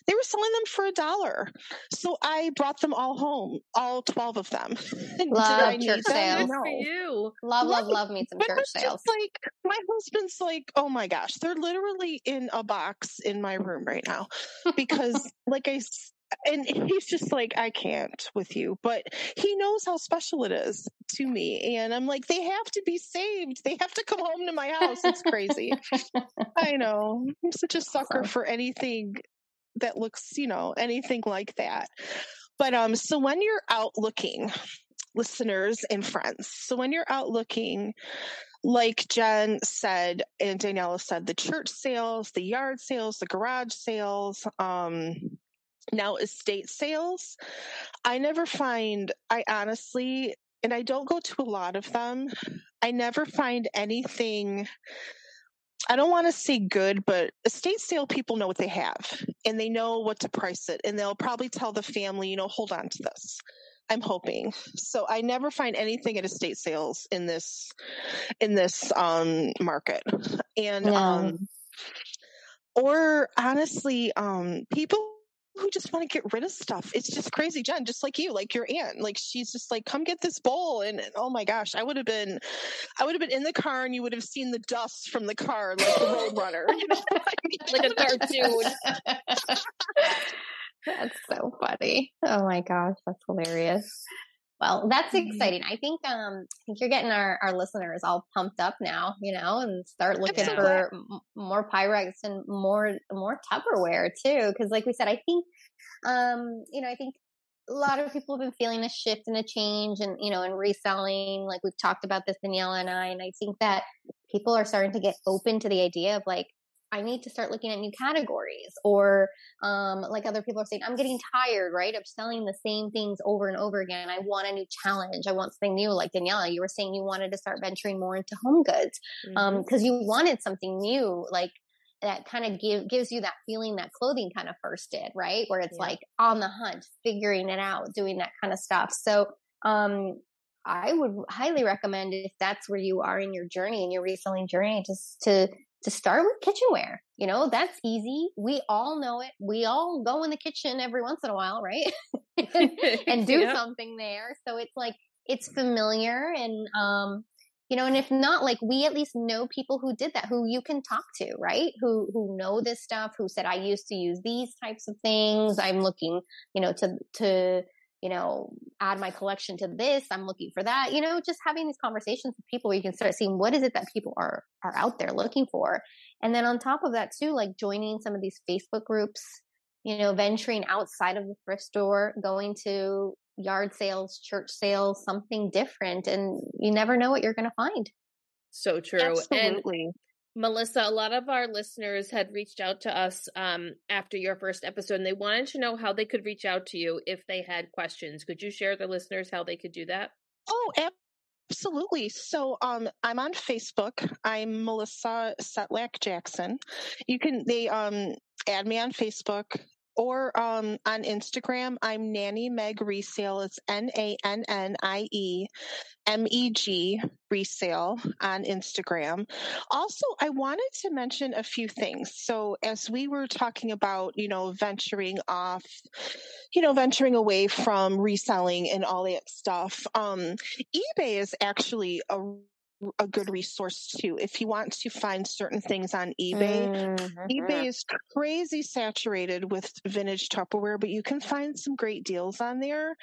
Speaker 3: they were selling them for a dollar. So I brought them all home, all 12 of them. Did
Speaker 2: Love
Speaker 3: I need
Speaker 2: church
Speaker 3: them?
Speaker 2: sales.
Speaker 1: Good for you.
Speaker 2: Love, love, love me some
Speaker 3: But
Speaker 2: church
Speaker 3: it's just
Speaker 2: sales.
Speaker 3: like my husband's like, oh my gosh, they're literally in a box in my room right now because, like I, s- and he's just like, I can't with you, but he knows how special it is to me, and I'm like, they have to be saved. They have to come home to my house. It's crazy. I know. I'm such a sucker for anything that looks, you know, anything like that. But um, so when you're out looking, listeners and friends, so when you're out looking, like Jen said and Daniela said, the church sales, the yard sales, the garage sales, um, now estate sales, I never find, I honestly, and I don't go to a lot of them, I never find anything. I don't want to say good, but estate sale people know what they have and they know what to price it. And they'll probably tell the family, you know, hold on to this. I'm hoping. So I never find anything at estate sales in this in this um market. And
Speaker 2: No.
Speaker 3: um or honestly, um people who just want to get rid of stuff. It's just crazy, Jen, just like you, like your aunt. Like she's just like, come get this bowl. And, and oh my gosh, I would have been I would have been in the car and you would have seen the dust from the car like the road runner. You know I mean?
Speaker 1: Like a cartoon.
Speaker 2: that's so funny. Oh my gosh, that's hilarious. Well, that's
Speaker 3: Mhm.
Speaker 2: exciting. I think um I think you're getting our, our listeners all pumped up now, you know, and start looking
Speaker 3: so
Speaker 2: for m- more Pyrex and more more Tupperware too. Because like we said, I think um you know I think a lot of people have been feeling a shift and a change, and you know, in reselling. Like we've talked about this, Daniela and I, and I think that people are starting to get open to the idea of like I need to start looking at new categories or um, like other people are saying, I'm getting tired, right, of selling the same things over and over again. I want a new challenge. I want something new. Like Daniela, you were saying you wanted to start venturing more into home goods um, because you wanted something new, like that kind of give, gives you that feeling that clothing kind of first did, right? Where it's
Speaker 1: Yeah.
Speaker 2: like on the hunt, figuring it out, doing that kind of stuff. So, um, I would highly recommend if that's where you are in your journey, in your reselling journey, just to to start with kitchenware. You know, that's easy. We all know it. We all go in the kitchen every once in a while, right? and do
Speaker 1: Yeah.
Speaker 2: something there. So it's like it's familiar and um you know, and if not, like we at least know people who did that, who you can talk to, right? Who who know this stuff, who said I used to use these types of things. I'm looking, you know, to to you know, add my collection to this. I'm looking for that. You know, just having these conversations with people where you can start seeing what is it that people are are out there looking for. And then on top of that too, like joining some of these Facebook groups, you know, venturing outside of the thrift store, going to yard sales, church sales, something different. And you never know what you're going to find.
Speaker 1: So true. And
Speaker 3: Absolutely.
Speaker 1: Melissa, a lot of our listeners had reached out to us um, after your first episode, and they wanted to know how they could reach out to you if they had questions. Could you share the listeners how they could do that?
Speaker 3: Oh, absolutely. So um I'm on Facebook. I'm Melissa Setlack Jackson. You can they um add me on Facebook or um on Instagram. I'm Nannie Meg Resale. It's N A N N I E M E G resale on Instagram. Also, I wanted to mention a few things. So, as we were talking about, you know, venturing off, you know, venturing away from reselling and all that stuff, um, eBay is actually a a good resource too. If you want to find certain things on eBay,
Speaker 2: Mm-hmm.
Speaker 3: eBay is crazy saturated with vintage Tupperware, but you can find some great deals on there.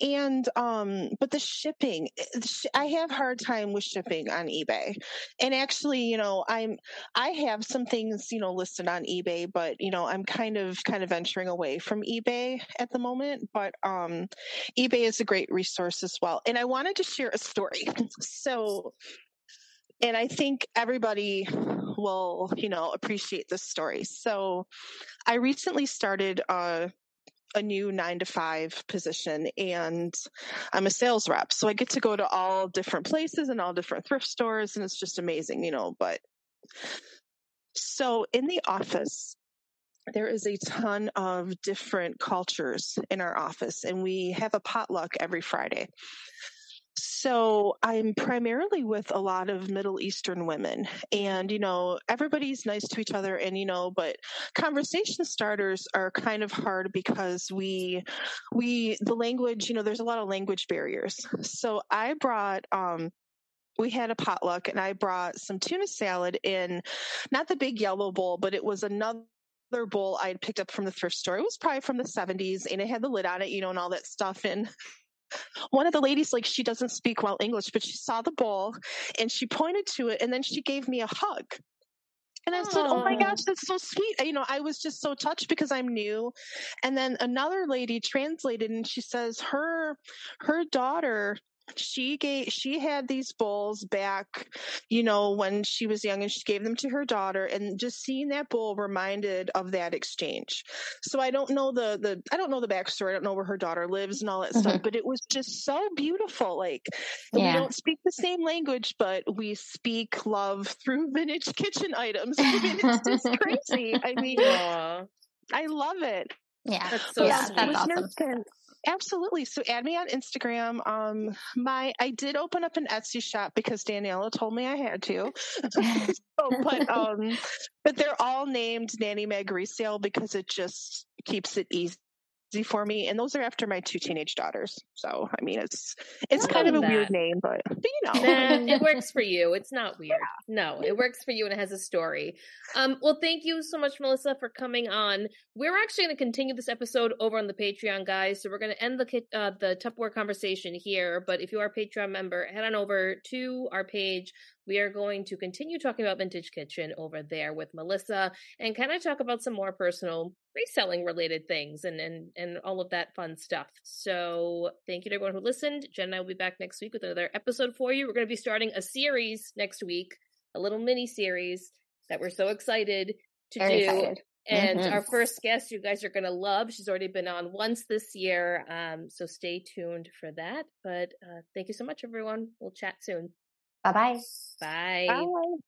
Speaker 3: And um, but the shipping, eh, I have hard time with shipping on eBay. And actually, you know, I'm I have some things you know listed on eBay, but you know, I'm kind of kind of venturing away from eBay at the moment. But um, eBay is a great resource as well. And I wanted to share a story. So and I think everybody will, you know, appreciate this story. So I recently started a, a new nine to five position and I'm a sales rep. So I get to go to all different places and all different thrift stores and it's just amazing, you know, but so in the office, there is a ton of different cultures in our office and we have a potluck every Friday. So I'm primarily with a lot of Middle Eastern women and, you know, everybody's nice to each other and, you know, but conversation starters are kind of hard because we, we, the language, you know, there's a lot of language barriers. So I brought, um, we had a potluck and I brought some tuna salad in not the big yellow bowl, but it was another bowl I had picked up from the thrift store. It was probably from the 70s and it had the lid on it, you know, and all that stuff. And one of the ladies, like, she doesn't speak well English, but she saw the bowl and she pointed to it and then she gave me a hug. And I said, Oh my oh. gosh, that's so sweet. You know, I was just so touched because I'm new. And then another lady translated and she says her her daughter she gave she had these bowls back you know when she was young and she gave them to her daughter and just seeing that bowl reminded of that exchange. So i don't know the the i don't know the backstory i don't know where her daughter lives and all that mm-hmm. stuff but it was just so beautiful like yeah. we don't speak the same language but we speak love through vintage kitchen items. I mean, it's just crazy. I mean Aww. i love it.
Speaker 2: Yeah. That's so yeah, that's awesome
Speaker 3: Absolutely. So add me on Instagram. Um, my I did open up an Etsy shop because Daniela told me I had to. so, but um, but they're all named Nannie Meg Resale because it just keeps it easy for me and those are after my two teenage daughters. So i mean it's it's kind of a that. weird name but, but you know.
Speaker 1: Nah, it works for you. It's not weird. Yeah. no it works for you and it has a story. Um well thank you so much melissa for coming on. We're actually going to continue this episode over on the patreon guys so we're going to end the uh, the tupperware conversation here but if you are a patreon member head on over to our page we are going to continue talking about Vintage Kitchen over there with Melissa and kind of talk about some more personal reselling related things and, and, and all of that fun stuff. So thank you to everyone who listened. Jen and I will be back next week with another episode for you. We're going to be starting a series next week, a little mini series that we're so excited to Very do. Excited. And mm-hmm. our first guest, you guys are going to love. She's already been on once this year. Um, so stay tuned for that. But uh, thank you so much, everyone. We'll chat soon.
Speaker 2: Bye-bye.
Speaker 1: Bye. Bye.